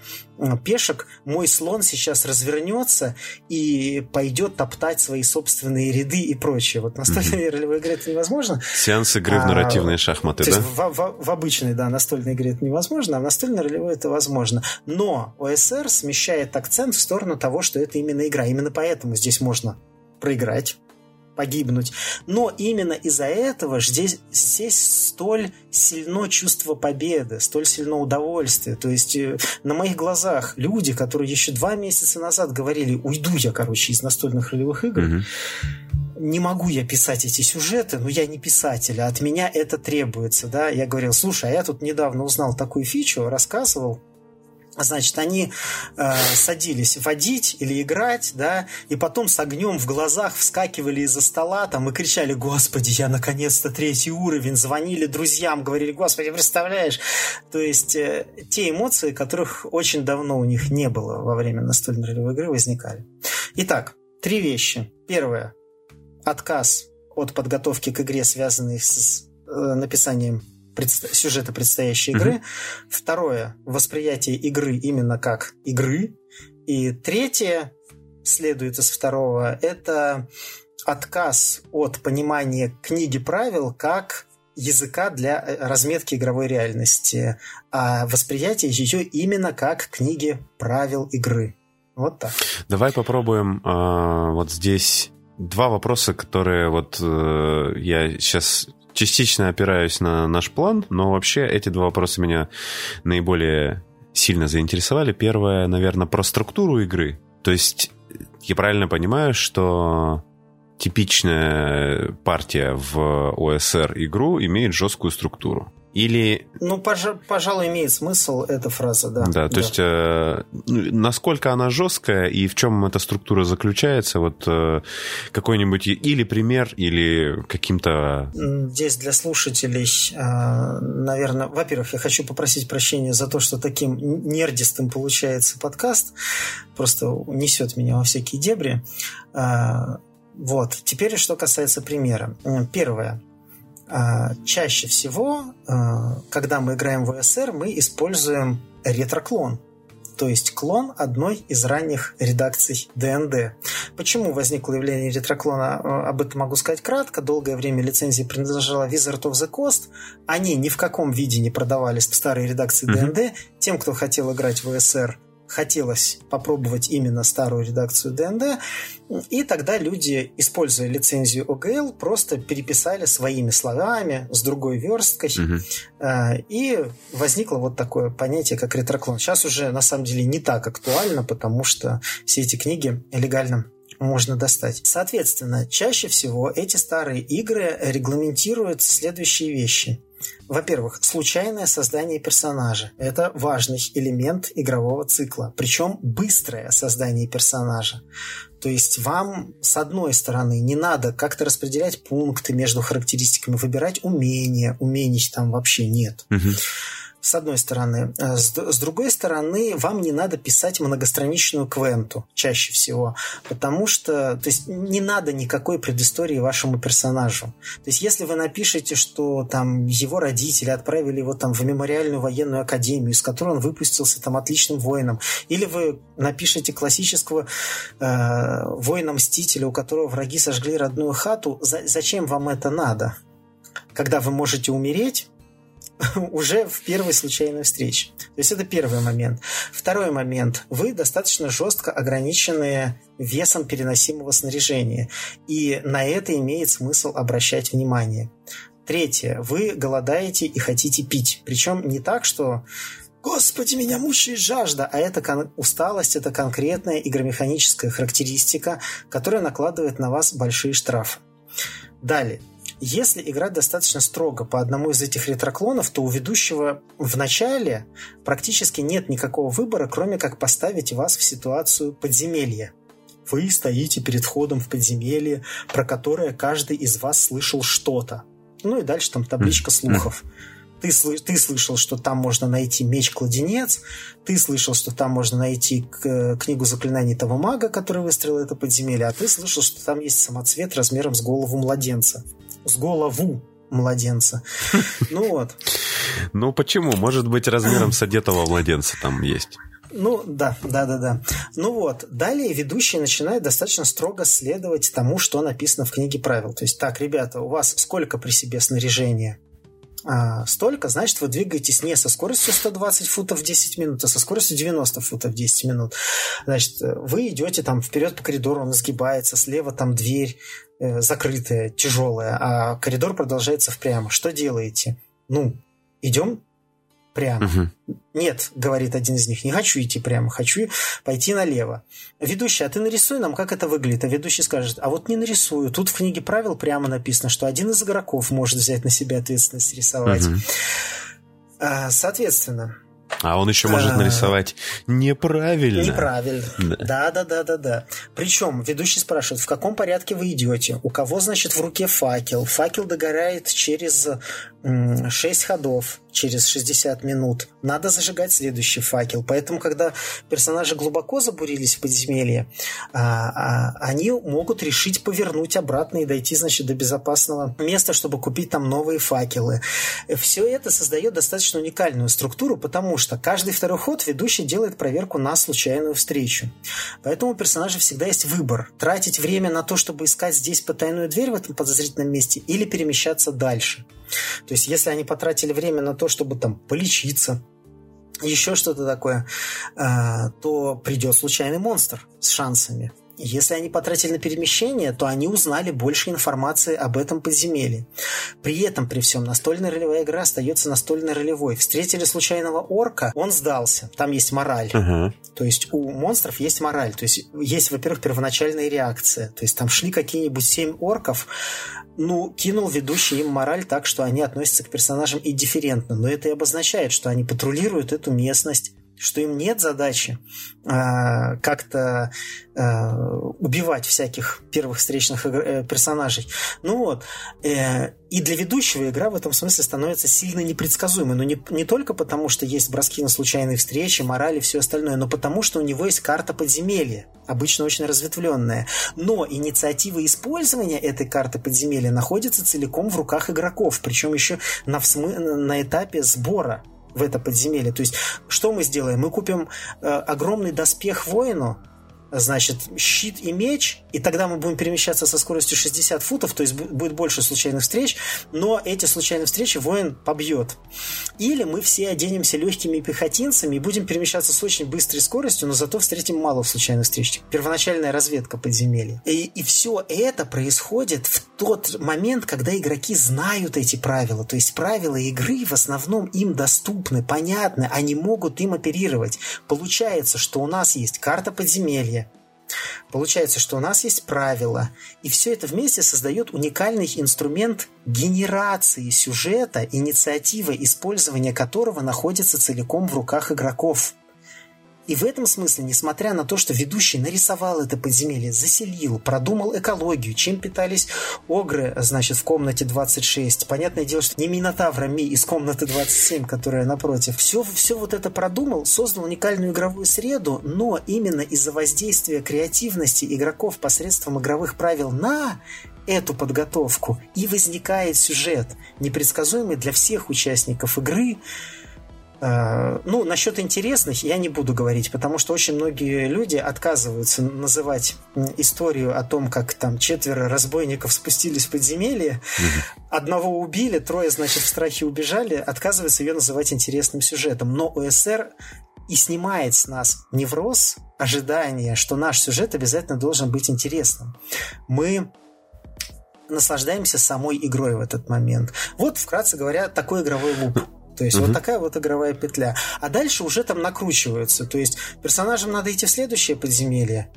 пешек, мой слон сейчас развернется и пойдет топтать свои собственные ряды и прочее. Вот настольной mm-hmm. ролевой игре это невозможно. Сеанс игры в нарративные а, шахматы, да? В, в, в обычной, да, настольной игре это невозможно, а в настольной ролевой это возможно. Но ОСР смещает акцент в сторону того, что это именно игра. Именно поэтому здесь можно проиграть, погибнуть. Но именно из-за этого здесь, здесь столь сильно чувство победы, столь сильно удовольствие. То есть э, на моих глазах люди, которые еще два месяца назад говорили, уйду я, короче, из настольных ролевых игр, угу. не могу я писать эти сюжеты, но я не писатель, а от меня это требуется. Да? Я говорил, слушай, а я тут недавно узнал такую фичу, рассказывал, Значит, они э, садились водить или играть, да, и потом с огнем в глазах вскакивали из-за стола там и кричали, господи, я наконец-то третий уровень, звонили друзьям, говорили, господи, представляешь? То есть э, те эмоции, которых очень давно у них не было во время настольной ролевой игры, возникали. Итак, три вещи. Первое. Отказ от подготовки к игре, связанный с э, написанием предста- сюжета предстоящей игры. Mm-hmm. Второе – восприятие игры именно как игры. И третье, следует из второго, это отказ от понимания книги правил как языка для э, разметки игровой реальности, а восприятие ее именно как книги правил игры. Вот так. Давай попробуем э, вот здесь два вопроса, которые вот э, я сейчас частично опираюсь на наш план, но вообще эти два вопроса меня наиболее сильно заинтересовали. Первое, наверное, про структуру игры. То есть я правильно понимаю, что типичная партия в ОСР игру имеет жесткую структуру. Или... Ну, пож- пожалуй, имеет смысл эта фраза, да. Да, то да. есть э, ну, насколько она жесткая и в чем эта структура заключается, вот э, какой-нибудь или пример, или каким-то... Здесь для слушателей, э, наверное, во-первых, я хочу попросить прощения за то, что таким нердистым получается подкаст, просто несет меня во всякие дебри. Э, вот, теперь что касается примера. Первое. А, чаще всего, а, когда мы играем в ОСР, мы используем ретроклон, то есть клон одной из ранних редакций ДНД. Почему возникло явление ретроклона, а, об этом могу сказать кратко. Долгое время лицензия принадлежала Wizard of the Coast. Они ни в каком виде не продавались в старой редакции ДНД. Mm-hmm. Тем, кто хотел играть в ОСР, хотелось попробовать именно старую редакцию ДНД, и тогда люди, используя лицензию ОГЛ, просто переписали своими словами с другой версткой, угу. и возникло вот такое понятие, как ретроклон. Сейчас уже на самом деле не так актуально, потому что все эти книги легально можно достать. Соответственно, чаще всего эти старые игры регламентируют следующие вещи – во-первых, случайное создание персонажа. Это важный элемент игрового цикла. Причем быстрое создание персонажа. То есть вам, с одной стороны, не надо как-то распределять пункты между характеристиками, выбирать умения. Умений там вообще нет. Угу с одной стороны. С, с другой стороны, вам не надо писать многостраничную квенту чаще всего, потому что то есть, не надо никакой предыстории вашему персонажу. То есть, если вы напишете, что там его родители отправили его там в мемориальную военную академию, из которой он выпустился там отличным воином, или вы напишете классического э, воина-мстителя, у которого враги сожгли родную хату, за, зачем вам это надо? Когда вы можете умереть, уже в первой случайной встрече. То есть это первый момент. Второй момент. Вы достаточно жестко ограничены весом переносимого снаряжения. И на это имеет смысл обращать внимание. Третье. Вы голодаете и хотите пить. Причем не так, что Господи, меня мучает жажда, а это кон- усталость, это конкретная игромеханическая характеристика, которая накладывает на вас большие штрафы. Далее. Если играть достаточно строго по одному из этих ретроклонов, то у ведущего в начале практически нет никакого выбора, кроме как поставить вас в ситуацию подземелья. Вы стоите перед входом в подземелье, про которое каждый из вас слышал что-то. Ну и дальше там табличка слухов. Ты, ты слышал, что там можно найти меч-кладенец, ты слышал, что там можно найти к, книгу заклинаний того мага, который выстроил это подземелье, а ты слышал, что там есть самоцвет размером с голову младенца с голову младенца. Ну вот. Ну почему? Может быть, размером с одетого младенца там есть. Ну, да, да, да, да. Ну вот, далее ведущий начинает достаточно строго следовать тому, что написано в книге правил. То есть, так, ребята, у вас сколько при себе снаряжения? а, столько, значит, вы двигаетесь не со скоростью 120 футов в 10 минут, а со скоростью 90 футов в 10 минут. Значит, вы идете там вперед по коридору, он изгибается, слева там дверь э, закрытая, тяжелая, а коридор продолжается впрямь. Что делаете? Ну, идем прямо. Угу. Нет, говорит один из них, не хочу идти прямо, хочу пойти налево. Ведущий, а ты нарисуй нам, как это выглядит. А ведущий скажет, а вот не нарисую. Тут в книге правил прямо написано, что один из игроков может взять на себя ответственность рисовать. Угу. Соответственно, А он еще может нарисовать неправильно. Неправильно. Да, да, да, да, да. Причем ведущий спрашивает, в каком порядке вы идете? У кого, значит, в руке факел? Факел догорает через 6 ходов через 60 минут. Надо зажигать следующий факел. Поэтому, когда персонажи глубоко забурились в подземелье, а, а, они могут решить повернуть обратно и дойти, значит, до безопасного места, чтобы купить там новые факелы. Все это создает достаточно уникальную структуру, потому что каждый второй ход ведущий делает проверку на случайную встречу. Поэтому у персонажа всегда есть выбор. Тратить время на то, чтобы искать здесь потайную дверь в этом подозрительном месте или перемещаться дальше. То есть, если они потратили время на то, чтобы там полечиться, еще что-то такое, а, то придет случайный монстр с шансами. Если они потратили на перемещение, то они узнали больше информации об этом подземелье. При этом, при всем, настольная ролевая игра остается настольной ролевой. Встретили случайного орка, он сдался. Там есть мораль. Uh-huh. То есть у монстров есть мораль. То есть есть, во-первых, первоначальная реакция. То есть там шли какие-нибудь семь орков, ну, кинул ведущий им мораль так, что они относятся к персонажам индифферентно. Но это и обозначает, что они патрулируют эту местность, что им нет задачи э, как-то э, убивать всяких первых встречных э, персонажей. Ну вот, э, и для ведущего игра в этом смысле становится сильно непредсказуемой. Но не, не только потому, что есть броски на случайные встречи, морали и все остальное, но потому, что у него есть карта подземелья, обычно очень разветвленная. Но инициатива использования этой карты подземелья находится целиком в руках игроков, причем еще на, на этапе сбора в это подземелье. То есть, что мы сделаем? Мы купим э, огромный доспех воину, значит, щит и меч, и тогда мы будем перемещаться со скоростью 60 футов, то есть будет больше случайных встреч, но эти случайные встречи воин побьет. Или мы все оденемся легкими пехотинцами и будем перемещаться с очень быстрой скоростью, но зато встретим мало случайных встреч. Первоначальная разведка подземелья. И, и все это происходит в тот момент, когда игроки знают эти правила. То есть правила игры в основном им доступны, понятны, они могут им оперировать. Получается, что у нас есть карта подземелья, Получается, что у нас есть правила, и все это вместе создает уникальный инструмент генерации сюжета, инициатива использования которого находится целиком в руках игроков. И в этом смысле, несмотря на то, что ведущий нарисовал это подземелье, заселил, продумал экологию, чем питались огры, значит, в комнате 26. Понятное дело, что не Минотавра Ми из комнаты 27, которая напротив. Все, все вот это продумал, создал уникальную игровую среду, но именно из-за воздействия креативности игроков посредством игровых правил на эту подготовку и возникает сюжет, непредсказуемый для всех участников игры, ну, насчет интересных я не буду говорить, потому что очень многие люди отказываются называть историю о том, как там четверо разбойников спустились в подземелье, одного убили, трое, значит, в страхе убежали, отказываются ее называть интересным сюжетом. Но ОСР и снимает с нас невроз, ожидание, что наш сюжет обязательно должен быть интересным. Мы наслаждаемся самой игрой в этот момент. Вот, вкратце говоря, такой игровой луп. То есть угу. вот такая вот игровая петля. А дальше уже там накручиваются. То есть персонажам надо идти в следующее подземелье.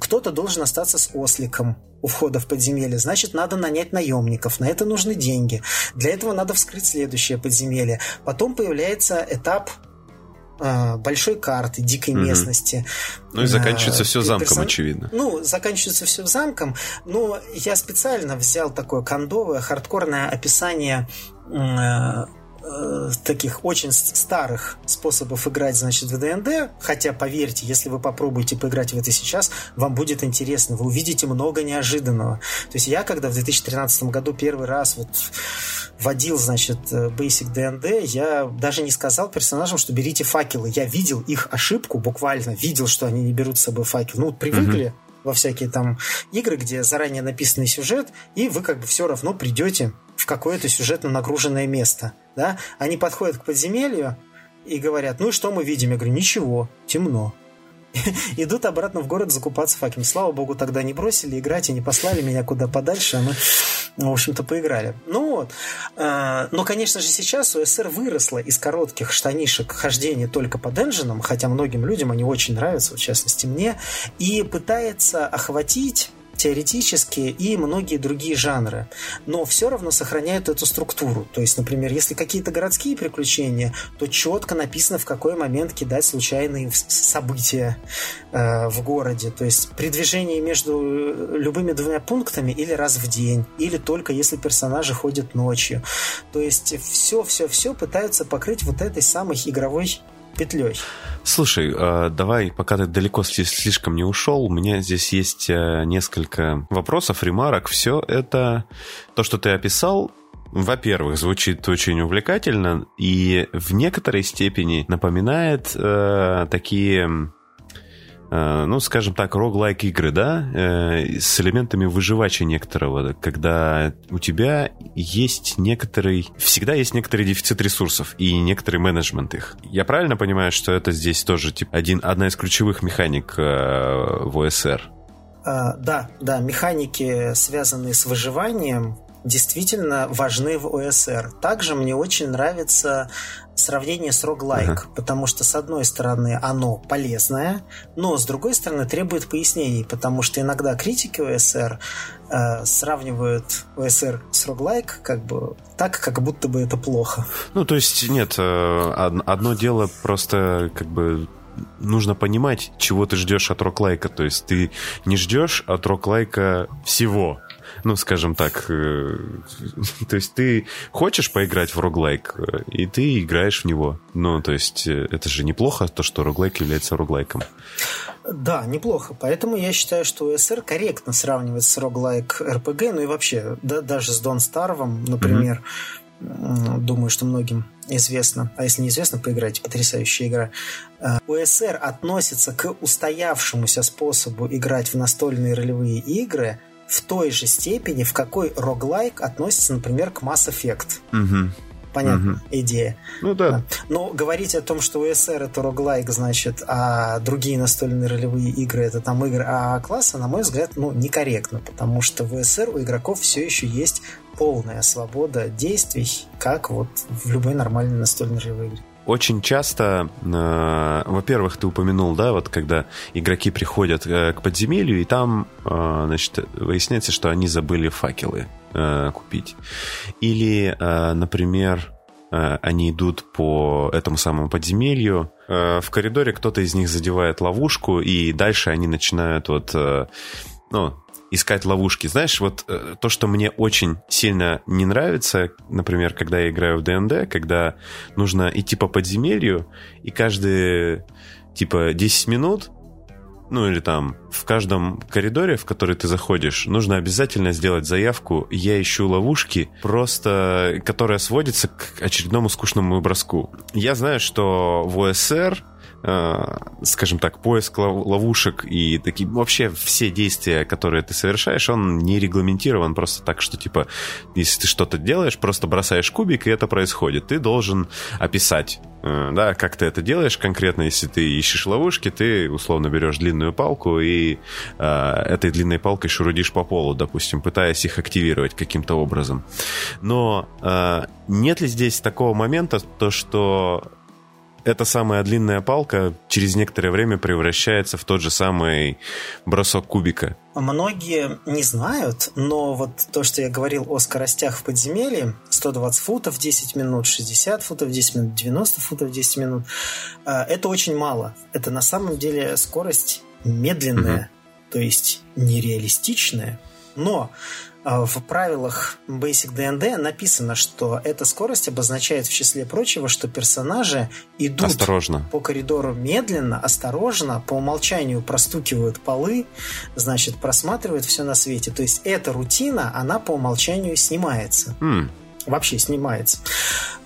Кто-то должен остаться с осликом у входа в подземелье, значит, надо нанять наемников. На это нужны деньги. Для этого надо вскрыть следующее подземелье. Потом появляется этап э, большой карты, дикой угу. местности. Ну и заканчивается э, все замком, персон... очевидно. Ну, заканчивается все замком. Но я специально взял такое кондовое, хардкорное описание э, таких очень старых способов играть, значит, в ДНД, хотя, поверьте, если вы попробуете поиграть в это сейчас, вам будет интересно, вы увидите много неожиданного. То есть я, когда в 2013 году первый раз вот вводил, значит, э, Basic D&D, я даже не сказал персонажам, что берите факелы. Я видел их ошибку, буквально видел, что они не берут с собой факел. Ну, вот привыкли, mm-hmm во всякие там игры, где заранее написанный сюжет, и вы как бы все равно придете в какое-то сюжетно нагруженное место. Да? Они подходят к подземелью и говорят, ну и что мы видим? Я говорю, ничего, темно. Идут обратно в город закупаться факелом. Слава богу, тогда не бросили играть и не послали меня куда подальше, а мы, в общем-то, поиграли. Ну вот. А, но, конечно же, сейчас УСР выросла из коротких штанишек хождения только по денжинам, хотя многим людям они очень нравятся, в частности мне, и пытается охватить теоретические и многие другие жанры, но все равно сохраняют эту структуру. То есть, например, если какие-то городские приключения, то четко написано, в какой момент кидать случайные события э, в городе. То есть при движении между любыми двумя пунктами или раз в день, или только если персонажи ходят ночью. То есть все-все-все пытаются покрыть вот этой самой игровой петлей. Слушай, а, давай, пока ты далеко слишком не ушел, у меня здесь есть э, несколько вопросов, ремарок. Все это то, что ты описал, во-первых, звучит очень увлекательно и в некоторой степени напоминает э, такие ну, скажем так, роглайк игры, да, э, с элементами выживача некоторого, когда у тебя есть некоторый, всегда есть некоторый дефицит ресурсов и некоторый менеджмент их. Я правильно понимаю, что это здесь тоже типа один, одна из ключевых механик э, в ОСР? А, да, да, механики, связанные с выживанием, действительно важны в ОСР. Также мне очень нравится сравнение с роглайк, uh-huh. потому что с одной стороны оно полезное, но с другой стороны требует пояснений, потому что иногда критики ОСР э, сравнивают ОСР с роглайк как бы так, как будто бы это плохо. Ну, то есть, нет, э, одно дело просто как бы нужно понимать, чего ты ждешь от роклайка. То есть ты не ждешь от роклайка всего ну, скажем так, э, то есть ты хочешь поиграть в роглайк, э, и ты играешь в него. Ну, то есть э, это же неплохо, то, что роглайк является роглайком. Да, неплохо. Поэтому я считаю, что УСР корректно сравнивать с роглайк РПГ, ну и вообще, да, даже с Дон Старвом, например, mm-hmm. думаю, что многим известно, а если неизвестно, поиграйте, потрясающая игра. УСР относится к устоявшемуся способу играть в настольные ролевые игры в той же степени, в какой роглайк относится, например, к Mass Effect. Угу. Понятно, угу. идея. Ну да. Но говорить о том, что USR это роглайк, значит, а другие настольные ролевые игры это там игры А класса, на мой взгляд, ну, некорректно, потому что в USR у игроков все еще есть полная свобода действий, как вот в любой нормальной настольной ролевой игре очень часто, э, во-первых, ты упомянул, да, вот когда игроки приходят э, к подземелью, и там, э, значит, выясняется, что они забыли факелы э, купить. Или, э, например, э, они идут по этому самому подземелью, э, в коридоре кто-то из них задевает ловушку, и дальше они начинают вот, э, ну, искать ловушки. Знаешь, вот э, то, что мне очень сильно не нравится, например, когда я играю в ДНД, когда нужно идти по подземелью, и каждые, типа, 10 минут ну или там в каждом коридоре, в который ты заходишь, нужно обязательно сделать заявку «Я ищу ловушки», просто которая сводится к очередному скучному броску. Я знаю, что в ОСР скажем так, поиск ловушек и такие вообще все действия, которые ты совершаешь, он не регламентирован просто так, что типа, если ты что-то делаешь, просто бросаешь кубик, и это происходит. Ты должен описать, э, да, как ты это делаешь конкретно, если ты ищешь ловушки, ты условно берешь длинную палку и э, этой длинной палкой шурудишь по полу, допустим, пытаясь их активировать каким-то образом. Но э, нет ли здесь такого момента, то что эта самая длинная палка через некоторое время превращается в тот же самый бросок кубика. Многие не знают, но вот то, что я говорил о скоростях в подземелье, 120 футов в 10 минут, 60 футов в 10 минут, 90 футов в 10 минут, э, это очень мало. Это на самом деле скорость медленная, угу. то есть нереалистичная. Но в правилах Basic D&D написано, что эта скорость обозначает в числе прочего, что персонажи идут осторожно. по коридору медленно, осторожно, по умолчанию простукивают полы, значит, просматривают все на свете. То есть эта рутина, она по умолчанию снимается. Mm. Вообще снимается.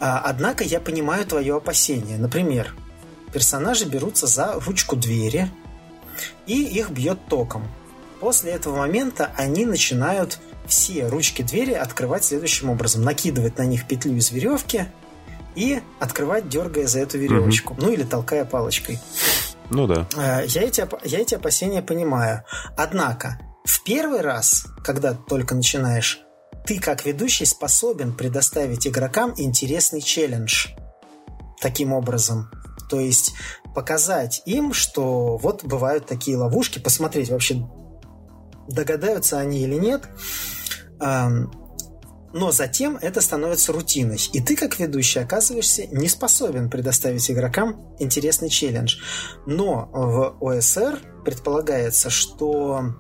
А, однако я понимаю твое опасение. Например, персонажи берутся за ручку двери, и их бьет током. После этого момента они начинают все ручки двери открывать следующим образом. Накидывать на них петлю из веревки и открывать, дергая за эту веревочку. Угу. Ну или толкая палочкой. Ну да. Э, я эти, я эти опасения понимаю. Однако, в первый раз, когда только начинаешь, ты как ведущий способен предоставить игрокам интересный челлендж. Таким образом. То есть показать им, что вот бывают такие ловушки, посмотреть вообще догадаются они или нет, но затем это становится рутиной, и ты, как ведущий, оказываешься не способен предоставить игрокам интересный челлендж. Но в ОСР предполагается, что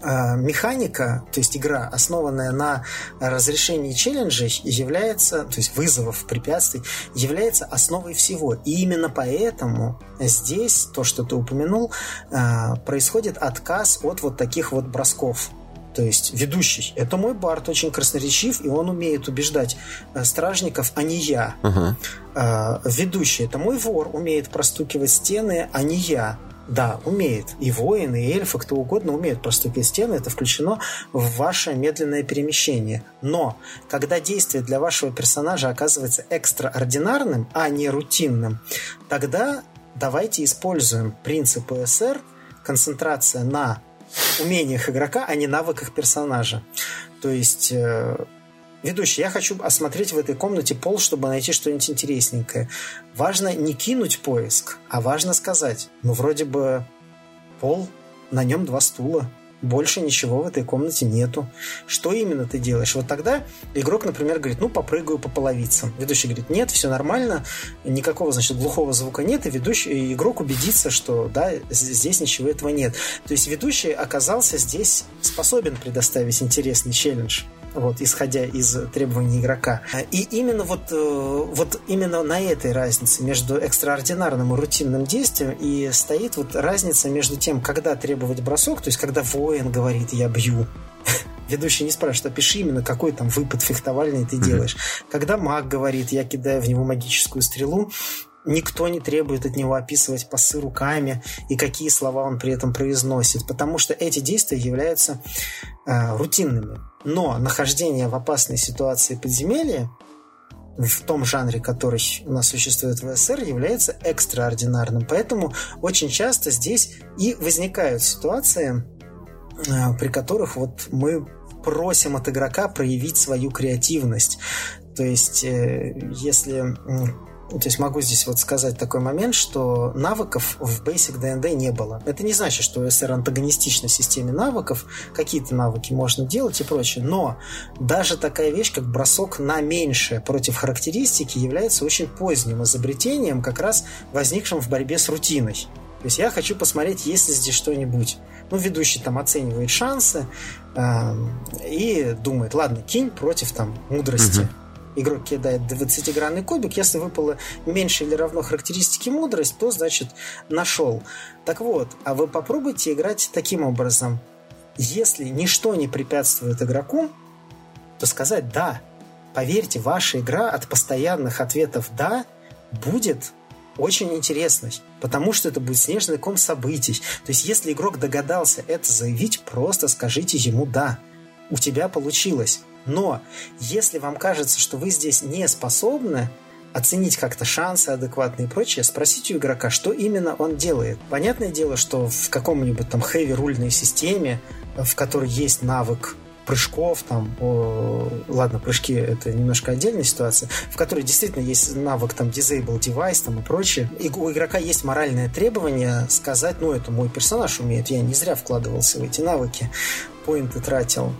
э, механика, то есть игра, основанная на разрешении челленджей, является, то есть вызовов, препятствий, является основой всего. И именно поэтому здесь, то, что ты упомянул, э, происходит отказ от вот таких вот бросков то есть ведущий. Это мой Барт, очень красноречив, и он умеет убеждать э, стражников, а не я. Uh-huh. Ведущий. Это мой вор, умеет простукивать стены, а не я. Да, умеет. И воины, и эльфы, кто угодно умеет простукивать стены. Это включено в ваше медленное перемещение. Но, когда действие для вашего персонажа оказывается экстраординарным, а не рутинным, тогда давайте используем принцип ОСР, концентрация на умениях игрока, а не навыках персонажа. То есть э, ведущий, я хочу осмотреть в этой комнате пол, чтобы найти что-нибудь интересненькое. Важно не кинуть поиск, а важно сказать, ну, вроде бы пол, на нем два стула, больше ничего в этой комнате нету. Что именно ты делаешь? Вот тогда игрок, например, говорит, ну, попрыгаю по половицам. Ведущий говорит, нет, все нормально, никакого, значит, глухого звука нет, и ведущий, и игрок убедится, что, да, здесь ничего этого нет. То есть ведущий оказался здесь способен предоставить интересный челлендж вот, исходя из требований игрока. И именно вот, э, вот именно на этой разнице между экстраординарным и рутинным действием и стоит вот разница между тем, когда требовать бросок, то есть когда воин говорит «я бью», ведущий не спрашивает, опиши именно, какой там выпад фехтовальный ты делаешь. Когда маг говорит, я кидаю в него магическую стрелу, никто не требует от него описывать пасы руками и какие слова он при этом произносит, потому что эти действия являются э, рутинными. Но нахождение в опасной ситуации подземелья в том жанре, который у нас существует в СССР, является экстраординарным. Поэтому очень часто здесь и возникают ситуации, э, при которых вот мы просим от игрока проявить свою креативность. То есть, э, если то есть могу здесь вот сказать такой момент, что навыков в Basic D&D не было. Это не значит, что SR антагонистична системе навыков, какие-то навыки можно делать и прочее, но даже такая вещь, как бросок на меньшее против характеристики является очень поздним изобретением, как раз возникшим в борьбе с рутиной. То есть я хочу посмотреть, есть ли здесь что-нибудь. Ну, ведущий там оценивает шансы э, и думает, ладно, кинь против там мудрости. Uh-huh игрок кидает 20-гранный кубик, если выпало меньше или равно характеристики мудрость, то, значит, нашел. Так вот, а вы попробуйте играть таким образом. Если ничто не препятствует игроку, то сказать «да». Поверьте, ваша игра от постоянных ответов «да» будет очень интересной, потому что это будет снежный ком событий. То есть, если игрок догадался это заявить, просто скажите ему «да». У тебя получилось. Но если вам кажется, что вы здесь не способны оценить как-то шансы адекватные и прочее, спросите у игрока, что именно он делает. Понятное дело, что в каком-нибудь там хэви рульной системе, в которой есть навык прыжков, там, о, ладно, прыжки это немножко отдельная ситуация, в которой действительно есть навык там disable device там и прочее. И у игрока есть моральное требование сказать, ну, это мой персонаж умеет, я не зря вкладывался в эти навыки, поинты тратил.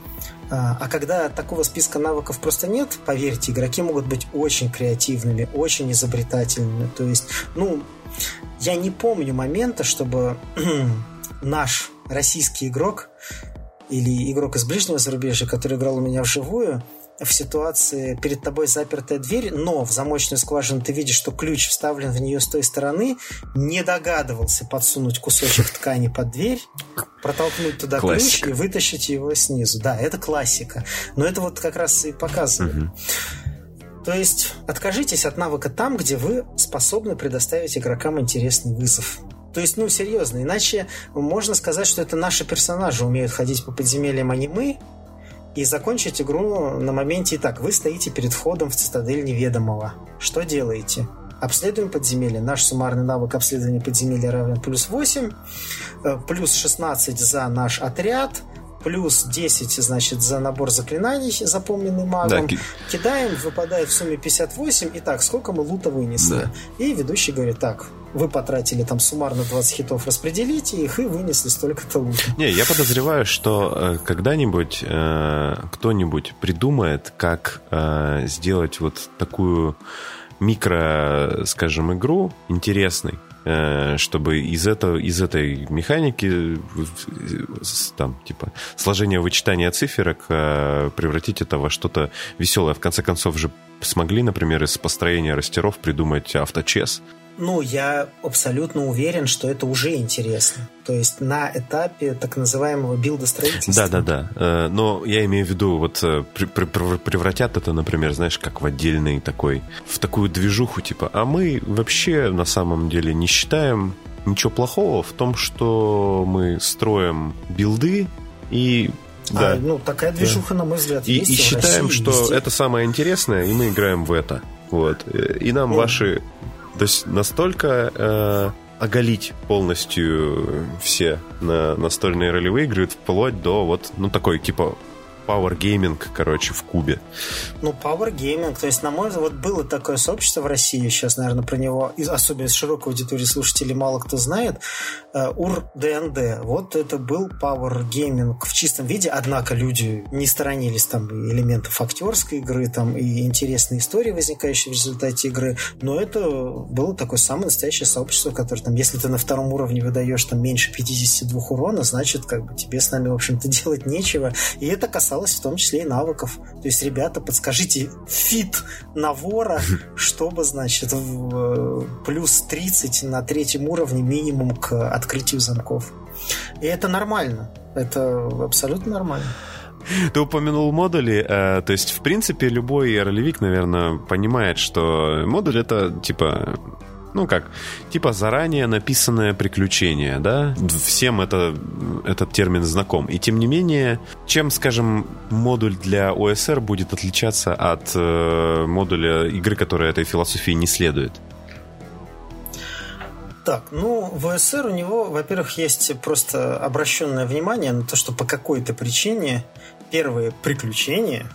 А, а когда такого списка навыков просто нет, поверьте, игроки могут быть очень креативными, очень изобретательными. То есть, ну, я не помню момента, чтобы наш российский игрок или игрок из ближнего зарубежья, который играл у меня вживую, в ситуации перед тобой запертая дверь, но в замочную скважину ты видишь, что ключ вставлен в нее с той стороны, не догадывался подсунуть кусочек ткани под дверь, протолкнуть туда классика. ключ и вытащить его снизу. Да, это классика. Но это вот как раз и показывает. Угу. То есть откажитесь от навыка там, где вы способны предоставить игрокам интересный вызов. То есть, ну, серьезно, иначе можно сказать, что это наши персонажи умеют ходить по подземельям, а не мы, и закончить игру на моменте Итак, Вы стоите перед входом в цитадель неведомого. Что делаете? Обследуем подземелье. Наш суммарный навык обследования подземелья равен плюс 8, э, плюс 16 за наш отряд, плюс 10, значит, за набор заклинаний, запомненный магом. Да. Кидаем, выпадает в сумме 58. Итак, сколько мы лута вынесли? Да. И ведущий говорит, так, вы потратили там суммарно 20 хитов, распределите их и вынесли столько-то лута. Не, я подозреваю, что э, когда-нибудь э, кто-нибудь придумает, как э, сделать вот такую микро, скажем, игру интересной, Э, чтобы из, этого, из этой механики там, типа, сложение вычитания циферок э, превратить это во что-то веселое. В конце концов же смогли, например, из построения растеров придумать авточес, ну, я абсолютно уверен, что это уже интересно. То есть на этапе так называемого билда строительства. Да, да, да. Э, но я имею в виду, вот э, превратят это, например, знаешь, как в отдельный такой, в такую движуху, типа, а мы вообще на самом деле не считаем ничего плохого в том, что мы строим билды и да. А, ну, такая движуха, да. на мой взгляд, и, есть. И считаем, России, что везде. это самое интересное, и мы играем в это. Вот. И нам ну, ваши то есть настолько э, оголить полностью все на настольные ролевые игры, вплоть до вот, ну, такой, типа, Power Gaming, короче, в Кубе. Ну, Power Gaming, то есть, на мой взгляд, вот было такое сообщество в России, сейчас, наверное, про него, особенно из широкой аудитории слушателей, мало кто знает, э, УР ДНД. Вот это был Power Gaming в чистом виде, однако люди не сторонились там элементов актерской игры, там и интересные истории, возникающие в результате игры, но это было такое самое настоящее сообщество, которое там, если ты на втором уровне выдаешь там меньше 52 урона, значит, как бы тебе с нами, в общем-то, делать нечего. И это касалось касалось в том числе и навыков. То есть, ребята, подскажите feat на вора, чтобы, значит, в, э, плюс 30 на третьем уровне минимум к открытию замков. И это нормально. Это абсолютно нормально. Ты упомянул модули, э, то есть, в принципе, любой ролевик, наверное, понимает, что модуль это, типа, ну как, типа заранее написанное приключение, да? Всем это, этот термин знаком. И тем не менее, чем, скажем, модуль для OSR будет отличаться от э, модуля игры, которая этой философии не следует? Так, ну, в OSR у него, во-первых, есть просто обращенное внимание на то, что по какой-то причине первые приключения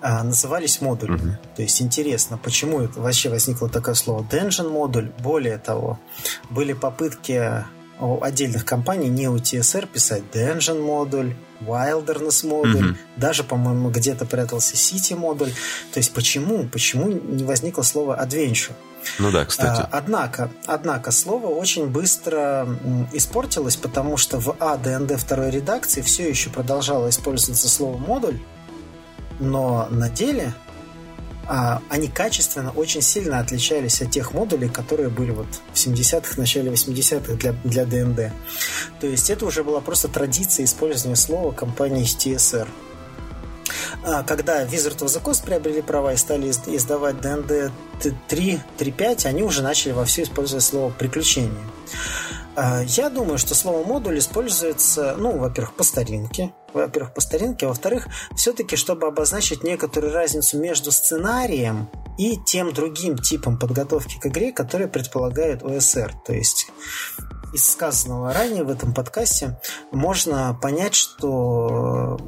а, назывались модулями. Угу. То есть интересно, почему это вообще возникло такое слово dungeon модуль. Более того, были попытки у отдельных компаний не у TSR писать Dungeon модуль, Wilderness модуль, mm даже, по-моему, где-то прятался City модуль. То есть почему? Почему не возникло слово Adventure? Ну да, кстати. А, однако, однако слово очень быстро испортилось, потому что в ADND второй редакции все еще продолжало использоваться слово модуль, но на деле а, они качественно очень сильно отличались от тех модулей, которые были вот в 70-х, начале 80-х для, для ДНД. То есть это уже была просто традиция использования слова компании TSR. А, когда Wizard of the Coast приобрели права и стали издавать D&D 3, 3.5, они уже начали во все использовать слово «приключение». А, я думаю, что слово модуль используется, ну, во-первых, по старинке, во-первых, по старинке, а во-вторых, все-таки, чтобы обозначить некоторую разницу между сценарием и тем другим типом подготовки к игре, который предполагает ОСР. То есть из сказанного ранее в этом подкасте можно понять, что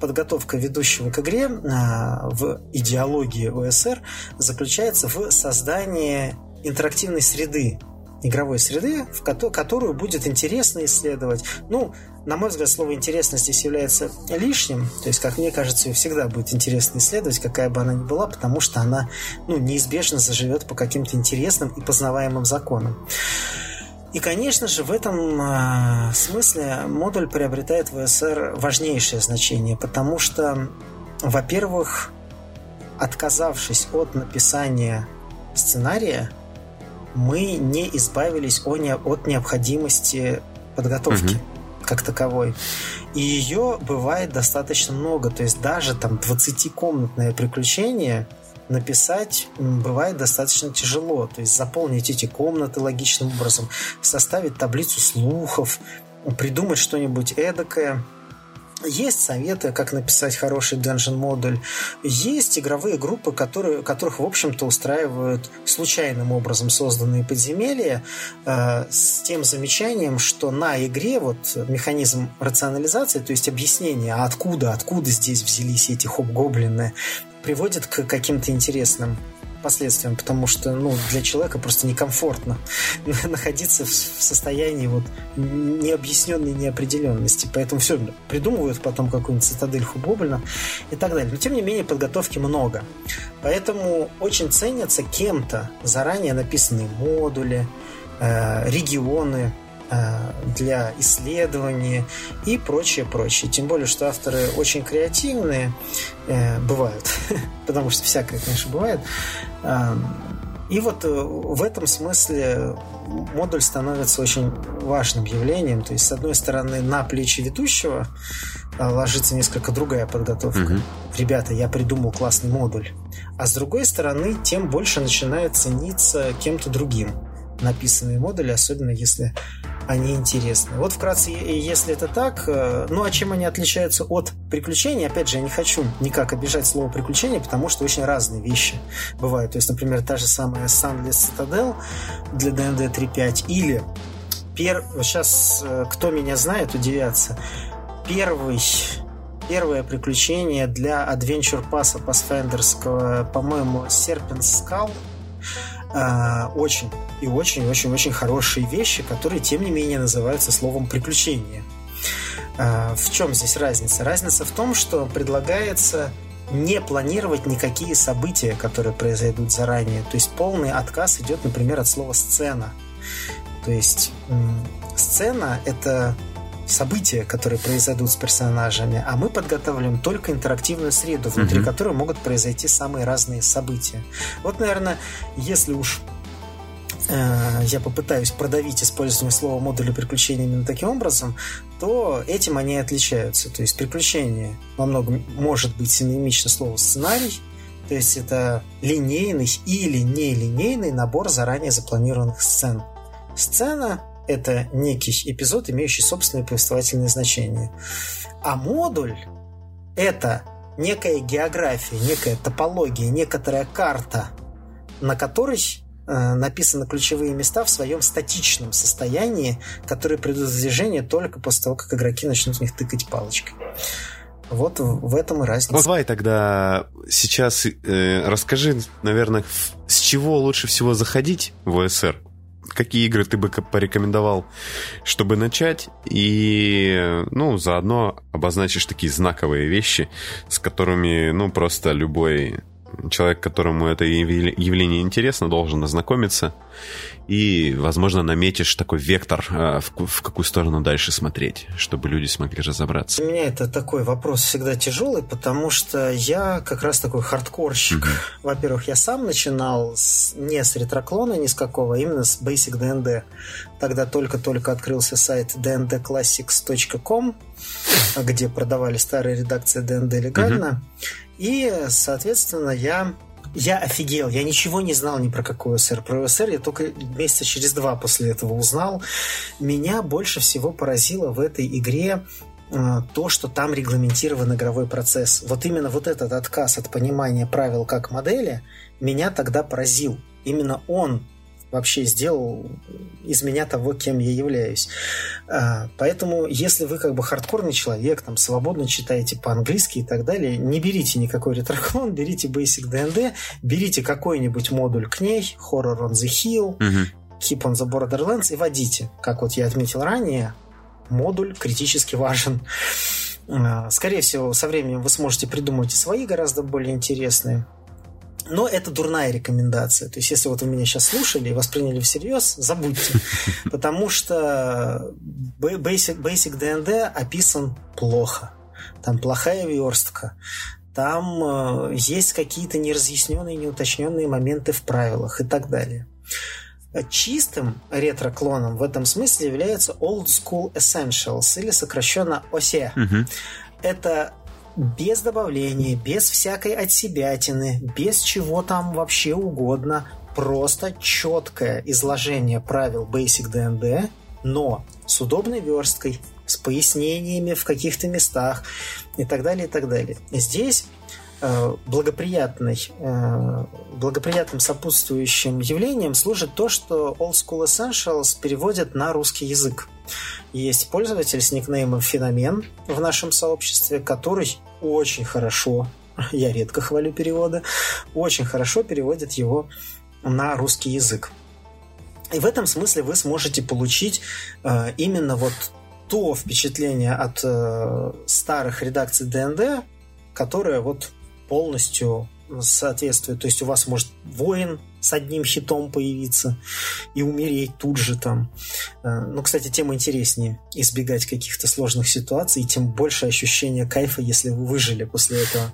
подготовка ведущего к игре а, в идеологии ОСР заключается в создании интерактивной среды игровой среды, в которую будет интересно исследовать. Ну, на мой взгляд, слово «интересно» здесь является лишним. То есть, как мне кажется, ее всегда будет интересно исследовать, какая бы она ни была, потому что она ну, неизбежно заживет по каким-то интересным и познаваемым законам. И, конечно же, в этом э, смысле модуль приобретает в СР важнейшее значение, потому что, во-первых, отказавшись от написания сценария, мы не избавились от необходимости подготовки. Угу как таковой. И ее бывает достаточно много. То есть даже там 20-комнатное приключение написать бывает достаточно тяжело. То есть заполнить эти комнаты логичным образом, составить таблицу слухов, придумать что-нибудь эдакое, есть советы, как написать хороший dungeon модуль. Есть игровые группы, которые, которых, в общем-то, устраивают случайным образом созданные подземелья э, с тем замечанием, что на игре вот механизм рационализации, то есть объяснение, а откуда, откуда здесь взялись эти хоп-гоблины, приводит к каким-то интересным последствиям, потому что ну, для человека просто некомфортно находиться в состоянии вот необъясненной неопределенности. Поэтому все, придумывают потом какую-нибудь цитадель Хубоблина и так далее. Но тем не менее подготовки много. Поэтому очень ценятся кем-то заранее написанные модули, э, регионы, для исследования и прочее, прочее. Тем более, что авторы очень креативные э, бывают, потому что всякое, конечно, бывает. Эм, и вот э, в этом смысле модуль становится очень важным явлением. То есть, с одной стороны, на плечи ведущего ложится несколько другая подготовка. Угу. Ребята, я придумал классный модуль. А с другой стороны, тем больше начинает цениться кем-то другим написанные модули, особенно если они интересны. Вот вкратце, если это так, э, ну а чем они отличаются от приключений? Опять же, я не хочу никак обижать слово приключения, потому что очень разные вещи бывают. То есть, например, та же самая Sunless Citadel для D&D 3.5 или пер... сейчас э, кто меня знает, удивятся. Первый первое приключение для Adventure Pass Pathfinderского, по-моему, Serpent Skull а, очень и очень-очень-очень хорошие вещи, которые, тем не менее, называются словом «приключение». А, в чем здесь разница? Разница в том, что предлагается не планировать никакие события, которые произойдут заранее. То есть полный отказ идет, например, от слова «сцена». То есть сцена – это события, которые произойдут с персонажами, а мы подготавливаем только интерактивную среду, внутри mm-hmm. которой могут произойти самые разные события. Вот, наверное, если уж э, я попытаюсь продавить использование слова модуля приключений именно таким образом, то этим они отличаются. То есть приключение во многом может быть синонимично слову сценарий, то есть это линейный или нелинейный набор заранее запланированных сцен. Сцена это некий эпизод, имеющий собственное повествовательное значение. А модуль – это некая география, некая топология, некоторая карта, на которой э, написаны ключевые места в своем статичном состоянии, которые придут в движение только после того, как игроки начнут в них тыкать палочкой. Вот в этом и разница. Давай тогда сейчас э, расскажи, наверное, с чего лучше всего заходить в ОСР какие игры ты бы порекомендовал, чтобы начать, и, ну, заодно обозначишь такие знаковые вещи, с которыми, ну, просто любой человек, которому это явление интересно, должен ознакомиться и, возможно, наметишь такой вектор, в, в какую сторону дальше смотреть, чтобы люди смогли разобраться. Для меня это такой вопрос всегда тяжелый, потому что я как раз такой хардкорщик. Mm-hmm. Во-первых, я сам начинал с, не с ретроклона ни с какого, а именно с Basic D&D. Тогда только-только открылся сайт dndclassics.com, где продавали старые редакции D&D легально. Mm-hmm. И, соответственно, я я офигел, я ничего не знал ни про какой ОСР. Про ОСР я только месяца через два после этого узнал. Меня больше всего поразило в этой игре э, то, что там регламентирован игровой процесс. Вот именно вот этот отказ от понимания правил как модели меня тогда поразил. Именно он вообще сделал из меня того, кем я являюсь. А, поэтому, если вы как бы хардкорный человек, там, свободно читаете по-английски и так далее, не берите никакой ретроклон, берите Basic D&D, берите какой-нибудь модуль к ней, Horror on the Hill, uh-huh. Keep on the Borderlands и водите. Как вот я отметил ранее, модуль критически важен. А, скорее всего, со временем вы сможете придумать свои гораздо более интересные. Но это дурная рекомендация. То есть, если вот вы меня сейчас слушали и восприняли всерьез, забудьте. Потому что Basic, Basic D&D описан плохо. Там плохая верстка. Там э, есть какие-то неразъясненные, неуточненные моменты в правилах и так далее. Чистым ретро-клоном в этом смысле является Old School Essentials или сокращенно OSE. Угу. Это без добавления, без всякой отсебятины, без чего там вообще угодно, просто четкое изложение правил Basic D&D, но с удобной версткой, с пояснениями в каких-то местах и так далее, и так далее. Здесь э, благоприятной, э, благоприятным сопутствующим явлением служит то, что Old School Essentials переводят на русский язык. Есть пользователь с никнеймом Феномен в нашем сообществе, который очень хорошо, я редко хвалю переводы, очень хорошо переводит его на русский язык. И в этом смысле вы сможете получить э, именно вот то впечатление от э, старых редакций ДНД, которое вот полностью соответствует. То есть у вас может воин с одним хитом появиться и умереть тут же там. Ну, кстати, тем интереснее избегать каких-то сложных ситуаций, и тем больше ощущения кайфа, если вы выжили после этого.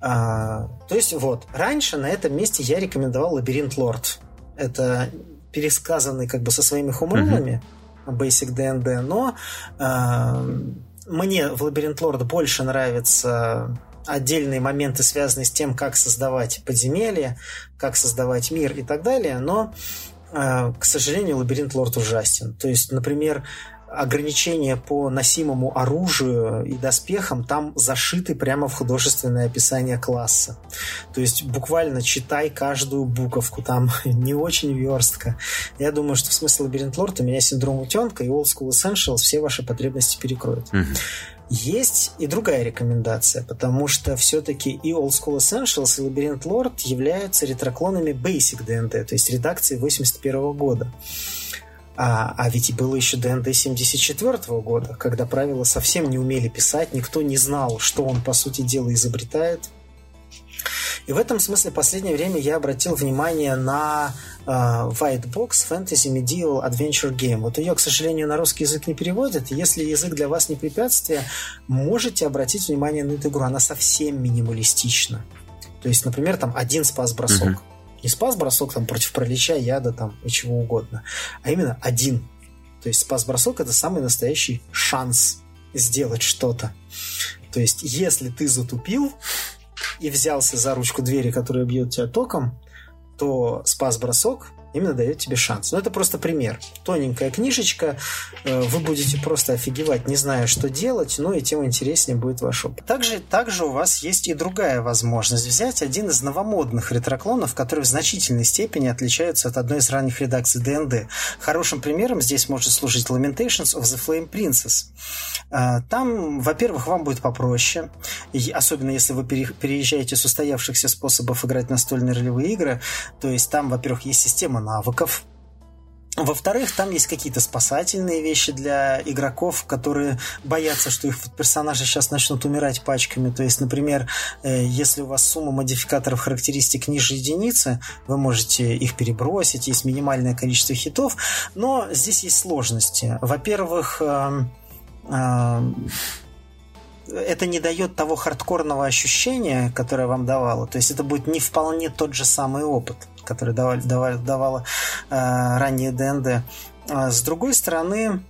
А, то есть вот, раньше на этом месте я рекомендовал Лабиринт Лорд. Это пересказанный как бы со своими хумрумами uh-huh. Basic D&D, но э, мне в Лабиринт Лорд больше нравится отдельные моменты, связанные с тем, как создавать подземелья, как создавать мир и так далее, но, э, к сожалению, Лабиринт Лорд ужасен. То есть, например, ограничения по носимому оружию и доспехам там зашиты прямо в художественное описание класса. То есть буквально читай каждую буковку, там не очень верстка. Я думаю, что в смысле Лабиринт Лорд у меня синдром утенка и Old School Essentials все ваши потребности перекроют. Mm-hmm. Есть и другая рекомендация, потому что все-таки и Old School Essentials, и Labyrinth Lord являются ретроклонами Basic D&D, то есть редакции 81 года. А, а ведь и было еще ДНД 74 года, когда правила совсем не умели писать, никто не знал, что он, по сути дела, изобретает. И в этом смысле в последнее время я обратил внимание на э, White Box Fantasy Medieval Adventure Game. Вот ее, к сожалению, на русский язык не переводят. Если язык для вас не препятствие, можете обратить внимание на эту игру. Она совсем минималистична. То есть, например, там один спас-бросок. Uh-huh. Не спас-бросок там против пролича, яда там и чего угодно, а именно один. То есть спас-бросок это самый настоящий шанс сделать что-то. То есть, если ты затупил, и взялся за ручку двери, которая бьет тебя током, то спас-бросок именно дает тебе шанс. Но это просто пример. Тоненькая книжечка, э, вы будете просто офигевать, не зная, что делать, ну и тем интереснее будет ваш опыт. Также, также у вас есть и другая возможность взять один из новомодных ретроклонов, которые в значительной степени отличаются от одной из ранних редакций D&D. Хорошим примером здесь может служить Lamentations of the Flame Princess. Э, там, во-первых, вам будет попроще, особенно если вы переезжаете с устоявшихся способов играть настольные ролевые игры, то есть там, во-первых, есть система навыков. Во-вторых, там есть какие-то спасательные вещи для игроков, которые боятся, что их персонажи сейчас начнут умирать пачками. То есть, например, э, если у вас сумма модификаторов характеристик ниже единицы, вы можете их перебросить, есть минимальное количество хитов, но здесь есть сложности. Во-первых, эм, эм, это не дает того хардкорного ощущения, которое вам давало. То есть это будет не вполне тот же самый опыт, который давали, давали, давала э, ранее ДНД. А с другой стороны,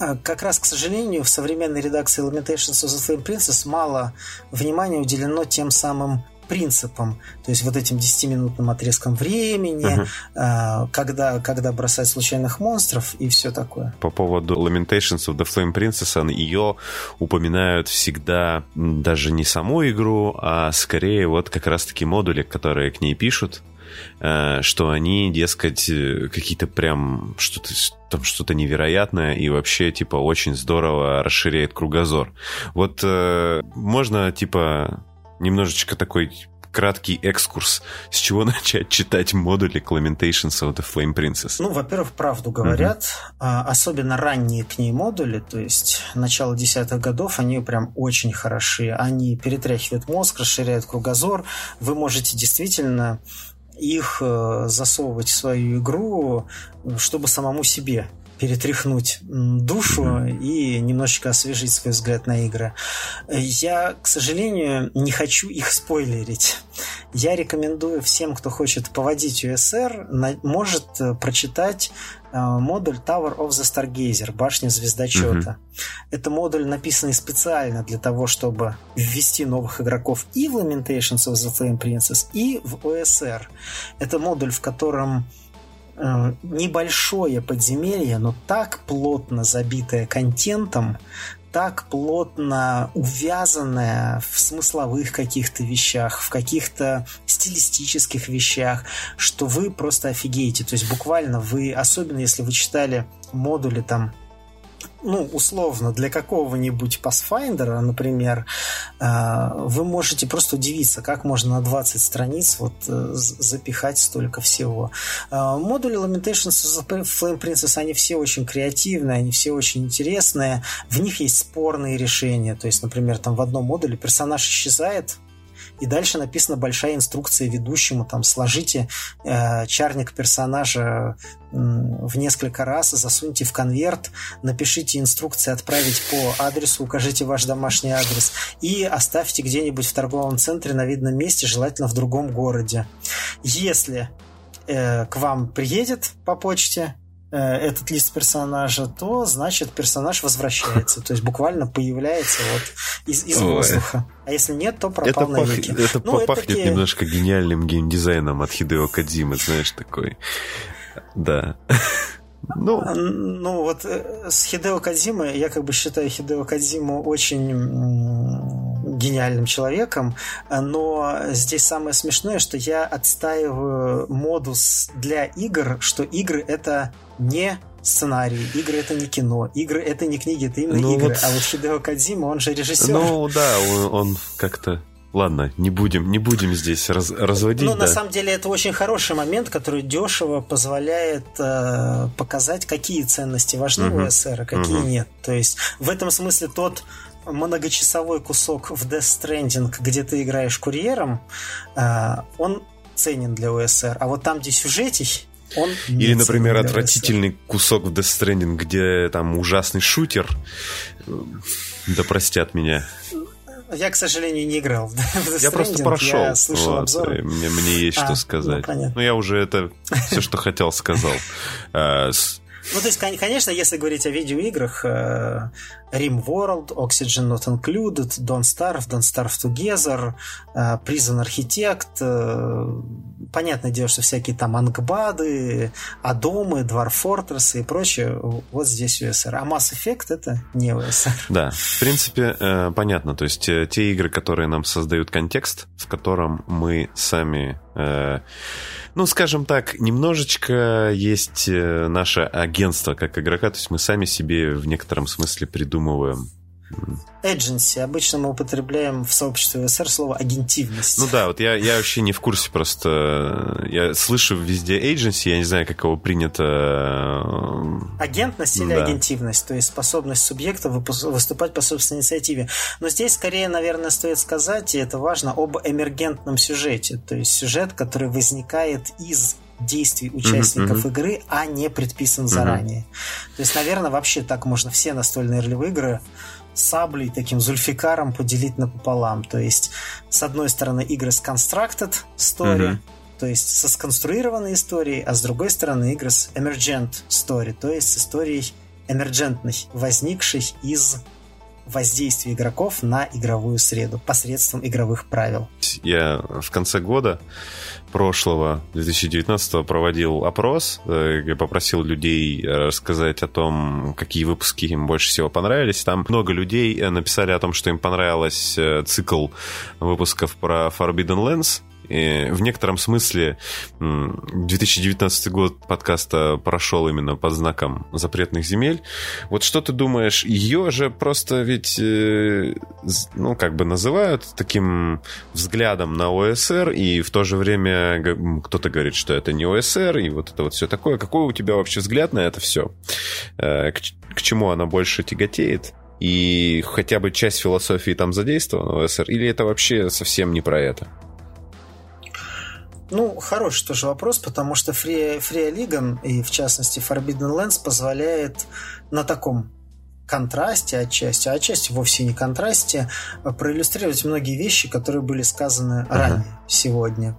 э, как раз, к сожалению, в современной редакции Lamentations of the Flame Princess мало внимания уделено тем самым принципам, то есть вот этим 10-минутным отрезком времени, uh-huh. когда, когда бросать случайных монстров и все такое. По поводу Lamentations of the Flame Princess, ее упоминают всегда даже не саму игру, а скорее вот как раз-таки модули, которые к ней пишут, что они, дескать, какие-то прям что-то там что-то невероятное и вообще типа очень здорово расширяет кругозор. Вот э, можно типа немножечко такой краткий экскурс, с чего начать читать модули Clamentations of the Flame Princess? Ну, во-первых, правду говорят, mm-hmm. особенно ранние к ней модули, то есть начало десятых годов, они прям очень хороши. Они перетряхивают мозг, расширяют кругозор. Вы можете действительно их э, засовывать в свою игру, чтобы самому себе перетряхнуть душу и немножечко освежить свой взгляд на игры. Я, к сожалению, не хочу их спойлерить. Я рекомендую всем, кто хочет поводить USR, может э, прочитать модуль Tower of the Stargazer, башня звездочета. Mm-hmm. Это модуль, написанный специально для того, чтобы ввести новых игроков и в Lamentations of the Flame Princess, и в OSR. Это модуль, в котором э, небольшое подземелье, но так плотно забитое контентом, так плотно увязанная в смысловых каких-то вещах, в каких-то стилистических вещах, что вы просто офигеете. То есть буквально вы, особенно если вы читали модули там ну, условно, для какого-нибудь Pathfinder, например, э, вы можете просто удивиться, как можно на 20 страниц вот э, запихать столько всего. Э, модули Lamentations Flame Princess, они все очень креативные, они все очень интересные. В них есть спорные решения. То есть, например, там в одном модуле персонаж исчезает, и дальше написана большая инструкция ведущему, там, сложите э, чарник персонажа в несколько раз, засуньте в конверт, напишите инструкции отправить по адресу, укажите ваш домашний адрес и оставьте где-нибудь в торговом центре на видном месте, желательно в другом городе. Если э, к вам приедет по почте этот лист персонажа, то значит персонаж возвращается, то есть буквально появляется вот из, из воздуха. А если нет, то пропал это навеки. Пах, это ну, пахнет это немножко гениальным геймдизайном от Хидео Кадзимы, знаешь, такой. Да. Ну, а, ну вот э, с Хидео Кадзимой, я как бы считаю Хидео Кадзиму очень гениальным человеком, но здесь самое смешное, что я отстаиваю модус для игр, что игры это не сценарий, игры это не кино, игры это не книги, это именно ну, игры. Вот... А вот Хидео Кадзима, он же режиссер. Ну да, он, он как-то Ладно, не будем, не будем здесь раз, разводить. Ну, да. на самом деле, это очень хороший момент, который дешево позволяет э, показать, какие ценности важны угу. у СР, а какие угу. нет. То есть, в этом смысле тот многочасовой кусок в Death Stranding, где ты играешь курьером, э, он ценен для ОСР. А вот там, где сюжетик, он Или, например, отвратительный кусок в Death Stranding, где там ужасный шутер. Да простят меня. Я, к сожалению, не играл в Death Я просто прошел. Я слышал вот, обзоры. Мне, мне есть а, что сказать. Ну, ну, я уже это все, что хотел, сказал. А, ну, то есть, конечно, если говорить о видеоиграх, э, Rim World, Oxygen Not Included, Don't Starve, Don't Starve Together, э, Prison Architect, э, понятное дело, что всякие там Ангбады, Адомы, Dwarf Fortress и прочее, вот здесь USR. А Mass Effect это не USR. Да, в принципе, понятно. То есть, те игры, которые нам создают контекст, в котором мы сами ну, скажем так, немножечко есть э, наше агентство как игрока, то есть мы сами себе в некотором смысле придумываем Agency. Обычно мы употребляем в сообществе СССР слово агентивность. Ну да, вот я, я вообще не в курсе просто. Я слышу везде agency, я не знаю, как его принято... Э, Агентность или да. агентивность, то есть способность субъекта выступать по собственной инициативе. Но здесь скорее, наверное, стоит сказать, и это важно, об эмергентном сюжете. То есть сюжет, который возникает из действий участников uh-huh. игры, а не предписан заранее. Uh-huh. То есть, наверное, вообще так можно все настольные ролевые игры саблей, таким зульфикаром поделить напополам. То есть, с одной стороны, игры с constructed story, mm-hmm. то есть со сконструированной историей, а с другой стороны, игры с emergent story, то есть с историей эмерджентной, возникшей из воздействия игроков на игровую среду посредством игровых правил. Я в конце года прошлого, 2019 проводил опрос, э, я попросил людей рассказать о том, какие выпуски им больше всего понравились. Там много людей э, написали о том, что им понравился э, цикл выпусков про Forbidden Lands, в некотором смысле 2019 год подкаста прошел именно под знаком запретных земель. Вот что ты думаешь, ее же просто ведь, э, ну, как бы называют таким взглядом на ОСР, и в то же время кто-то говорит, что это не ОСР, и вот это вот все такое. Какой у тебя вообще взгляд на это все? Э, к, чему она больше тяготеет? И хотя бы часть философии там задействована в ОСР, или это вообще совсем не про это? Ну, хороший тоже вопрос, потому что Free, Free и в частности Forbidden Lands, позволяет на таком контрасте отчасти, а отчасти вовсе не контрасте, а проиллюстрировать многие вещи, которые были сказаны uh-huh. ранее сегодня.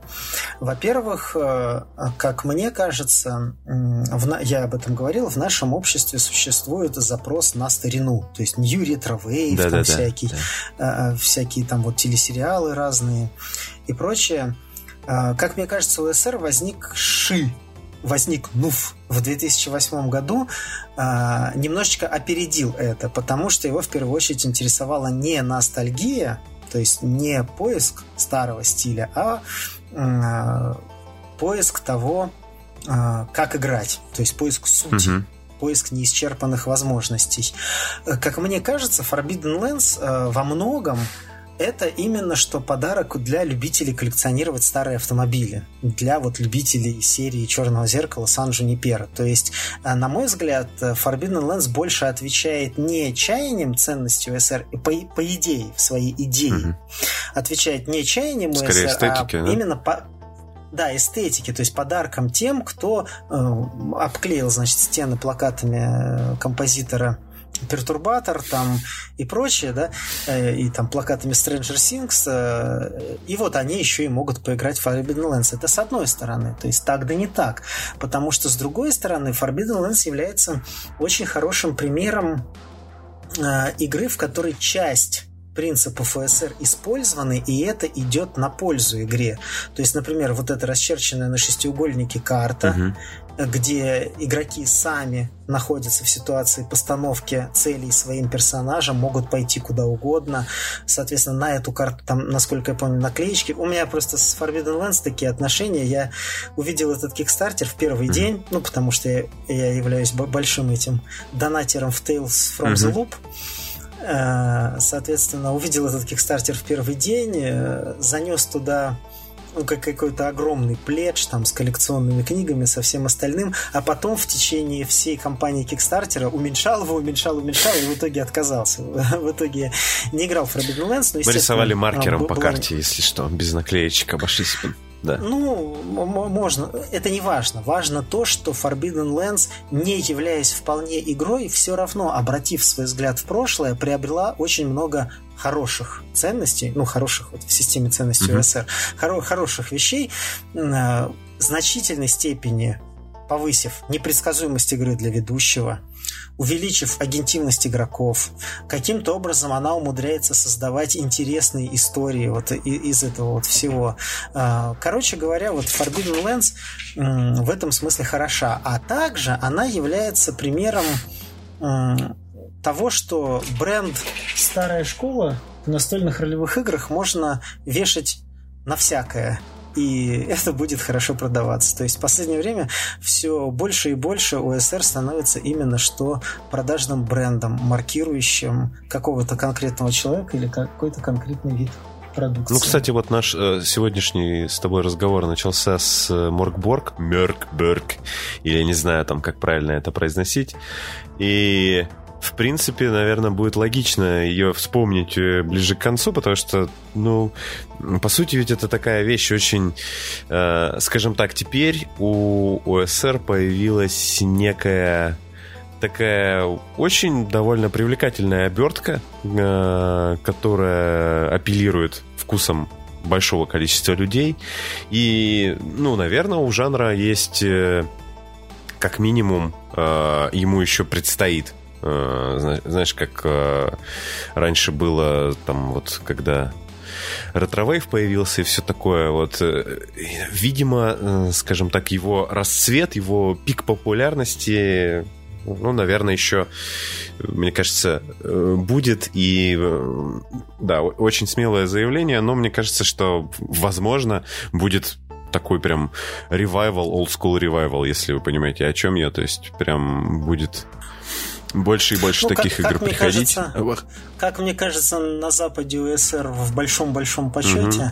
Во-первых, э, как мне кажется, в, я об этом говорил, в нашем обществе существует запрос на старину, то есть New Retro Wave, да, там да, всякие, да. Всякие там вот телесериалы разные и прочее. А, как мне кажется, у СССР возник ши возникнув в 2008 году, а, немножечко опередил это, потому что его в первую очередь интересовала не ностальгия, то есть не поиск старого стиля, а, а поиск того, как играть, то есть поиск сути. Угу поиск неисчерпанных возможностей. Как мне кажется, Forbidden Lands во многом это именно что подарок для любителей коллекционировать старые автомобили. Для вот любителей серии «Черного зеркала» Сан Джунипера. То есть, э, на мой взгляд, Forbidden Lands больше отвечает не чаяниям ценности УСР, по, по идее, в своей идее, угу. отвечает не чаяниям Скорее УСР, эстетике, а да? именно по, да, эстетики, то есть подарком тем, кто э, обклеил, значит, стены плакатами э, композитора Пертурбатор там и прочее, да, э, и там плакатами Stranger Things, э, и вот они еще и могут поиграть в Forbidden Lands. Это с одной стороны, то есть так да не так, потому что с другой стороны Forbidden Lands является очень хорошим примером э, игры, в которой часть принципов ОСР использованы, и это идет на пользу игре. То есть, например, вот эта расчерченная на шестиугольнике карта, угу где игроки сами находятся в ситуации постановки целей своим персонажам, могут пойти куда угодно. Соответственно, на эту карту, там, насколько я помню, наклеечки. У меня просто с Forbidden Lands такие отношения. Я увидел этот кикстартер в первый mm-hmm. день, ну, потому что я, я являюсь большим этим донатером в Tales from mm-hmm. the Loop. Э, соответственно, увидел этот кикстартер в первый день, э, занес туда ну, как какой-то огромный пледж там с коллекционными книгами, со всем остальным, а потом в течение всей кампании Кикстартера уменьшал его, уменьшал, уменьшал, и в итоге отказался. В итоге не играл в Forbidden Lands, но, Мы рисовали маркером а, по карте, если что, без наклеечек обошлись да. Ну, можно. Это не важно. Важно то, что Forbidden Lands, не являясь вполне игрой, все равно, обратив свой взгляд в прошлое, приобрела очень много хороших ценностей, ну, хороших вот в системе ценностей mm-hmm. УСР, хоро- хороших вещей, э, значительной степени повысив непредсказуемость игры для ведущего, увеличив агентивность игроков. Каким-то образом она умудряется создавать интересные истории вот из этого вот всего. А, короче говоря, вот Forbidden Lands в этом смысле хороша. А также она является примером того, что бренд «Старая школа» в настольных ролевых играх можно вешать на всякое и это будет хорошо продаваться. То есть в последнее время все больше и больше ОСР становится именно что продажным брендом, маркирующим какого-то конкретного человека или какой-то конкретный вид продукции. Ну, кстати, вот наш э, сегодняшний с тобой разговор начался с э, Моркборг, Меркберг, или не знаю там, как правильно это произносить. И в принципе, наверное, будет логично ее вспомнить э, ближе к концу, потому что, ну, по сути, ведь это такая вещь очень, э, скажем так, теперь у ОСР появилась некая такая очень довольно привлекательная обертка, э, которая апеллирует вкусом большого количества людей. И, ну, наверное, у жанра есть э, как минимум э, ему еще предстоит знаешь, как э, раньше было, там вот, когда ретровейв появился и все такое. Вот, э, видимо, скажем так, его расцвет, его пик популярности, ну, наверное, еще, мне кажется, будет. И, да, очень смелое заявление, но мне кажется, что, возможно, будет такой прям ревайвал, old school ревайвал, если вы понимаете, о чем я. То есть, прям будет больше и больше ну, таких как, игр как приходить. Кажется, как мне кажется, на Западе УСР в большом-большом почете. Угу.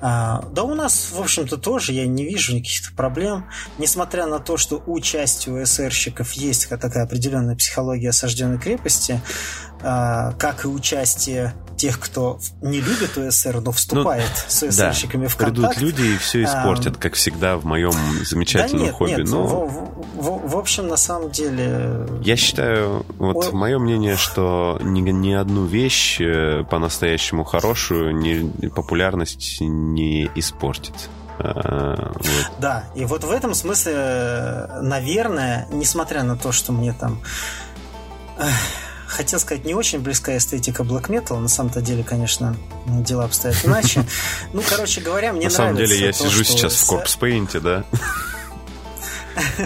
А, да у нас, в общем-то, тоже я не вижу никаких проблем. Несмотря на то, что у части УСРщиков есть такая определенная психология осажденной крепости, а, как и участие тех, кто не любит УСР, но вступает ну, с УСРщиками да, в контакт. Придут люди и все испортят, а, как всегда в моем замечательном да нет, хобби. Нет, но... в, в, в общем, на самом деле... Я считаю, вот О... мое мнение, что ни, ни одну вещь э, по-настоящему хорошую ни, популярность не испортит. А, вот. Да, и вот в этом смысле, наверное, несмотря на то, что мне там хотел сказать, не очень близкая эстетика Black Metal. На самом-то деле, конечно, дела обстоят иначе. Ну, короче говоря, мне нравится. На самом деле, я сижу сейчас в Corpse Paint, да?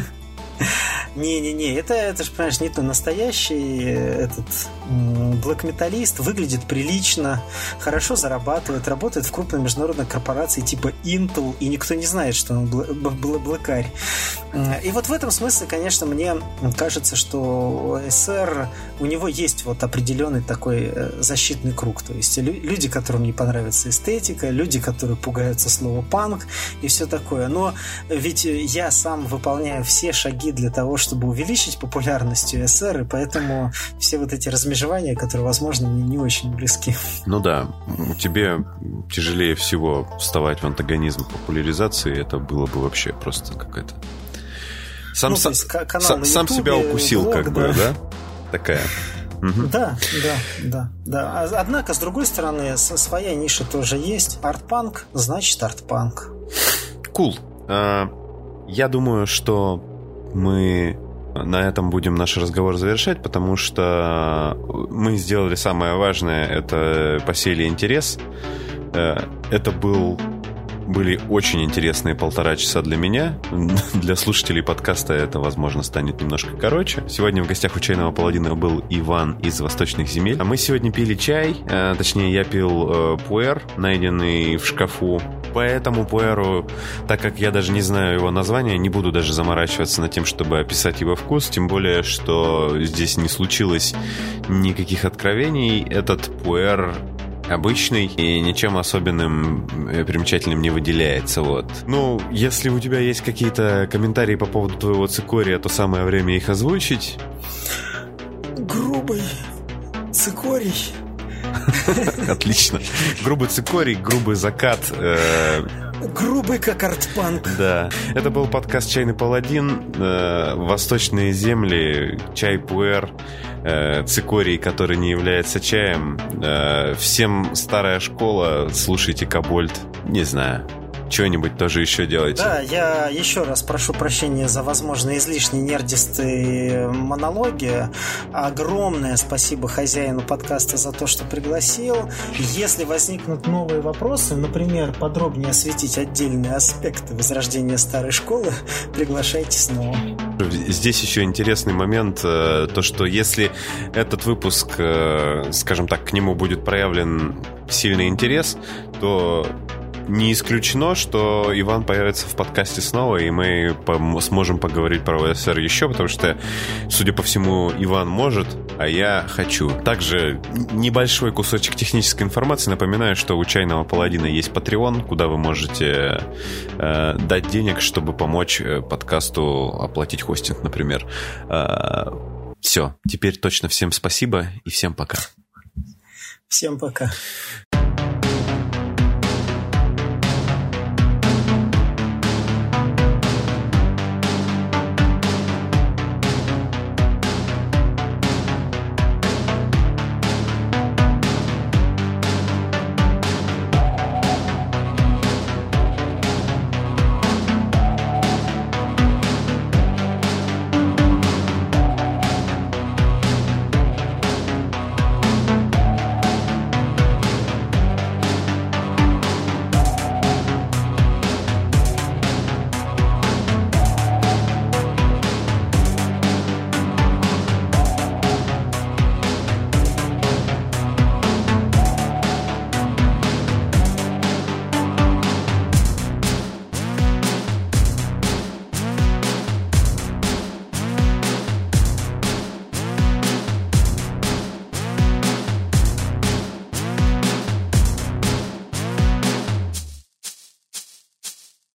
Не-не-не, это, это же, понимаешь, не то настоящий э, этот блэк-металлист, выглядит прилично, хорошо зарабатывает, работает в крупной международной корпорации типа Intel, и никто не знает, что он блэкарь. И вот в этом смысле, конечно, мне кажется, что СР, у него есть вот определенный такой э, защитный круг, то есть люди, которым не понравится эстетика, люди, которые пугаются слова панк и все такое. Но ведь я сам выполняю все шаги для того, чтобы увеличить популярность УСР, и поэтому все вот эти размежевания, которые, возможно, мне не очень близки. Ну да, тебе тяжелее всего вставать в антагонизм популяризации, это было бы вообще просто какая-то... Сам, ну, сам, сам, сам себя укусил, блог, как да. бы, да? Такая. Угу. Да, да, да, да. А, однако, с другой стороны, своя ниша тоже есть. Артпанк значит артпанк. Кул. Cool. Uh, я думаю, что мы на этом будем наш разговор завершать, потому что мы сделали самое важное, это посели интерес. Э, это был были очень интересные полтора часа для меня. Для слушателей подкаста это, возможно, станет немножко короче. Сегодня в гостях у чайного паладина был Иван из Восточных земель. А мы сегодня пили чай, э, точнее, я пил э, пуэр, найденный в шкафу. По этому пуэру, так как я даже не знаю его названия, не буду даже заморачиваться над тем, чтобы описать его вкус, тем более, что здесь не случилось никаких откровений. Этот пуэр обычный и ничем особенным э, примечательным не выделяется. Вот. Ну, если у тебя есть какие-то комментарии по поводу твоего цикория, то самое время их озвучить. Грубый цикорий. Отлично. Грубый цикорий, грубый закат. Грубый как артпанк. Да. Это был подкаст «Чайный паладин». Э, Восточные земли, чай пуэр. Э, цикорий, который не является чаем. Э, всем старая школа, слушайте Кабольд. Не знаю что-нибудь тоже еще делаете. Да, я еще раз прошу прощения за, возможно, излишние нердистые монологи. Огромное спасибо хозяину подкаста за то, что пригласил. Если возникнут новые вопросы, например, подробнее осветить отдельные аспекты возрождения старой школы, приглашайте снова. Здесь еще интересный момент, э, то что если этот выпуск, э, скажем так, к нему будет проявлен сильный интерес, то не исключено, что Иван появится в подкасте снова, и мы сможем поговорить про ОСР еще, потому что, судя по всему, Иван может, а я хочу. Также небольшой кусочек технической информации. Напоминаю, что у Чайного Паладина есть Patreon, куда вы можете э, дать денег, чтобы помочь э, подкасту оплатить хостинг, например. Э, все, теперь точно всем спасибо и всем пока. Всем пока.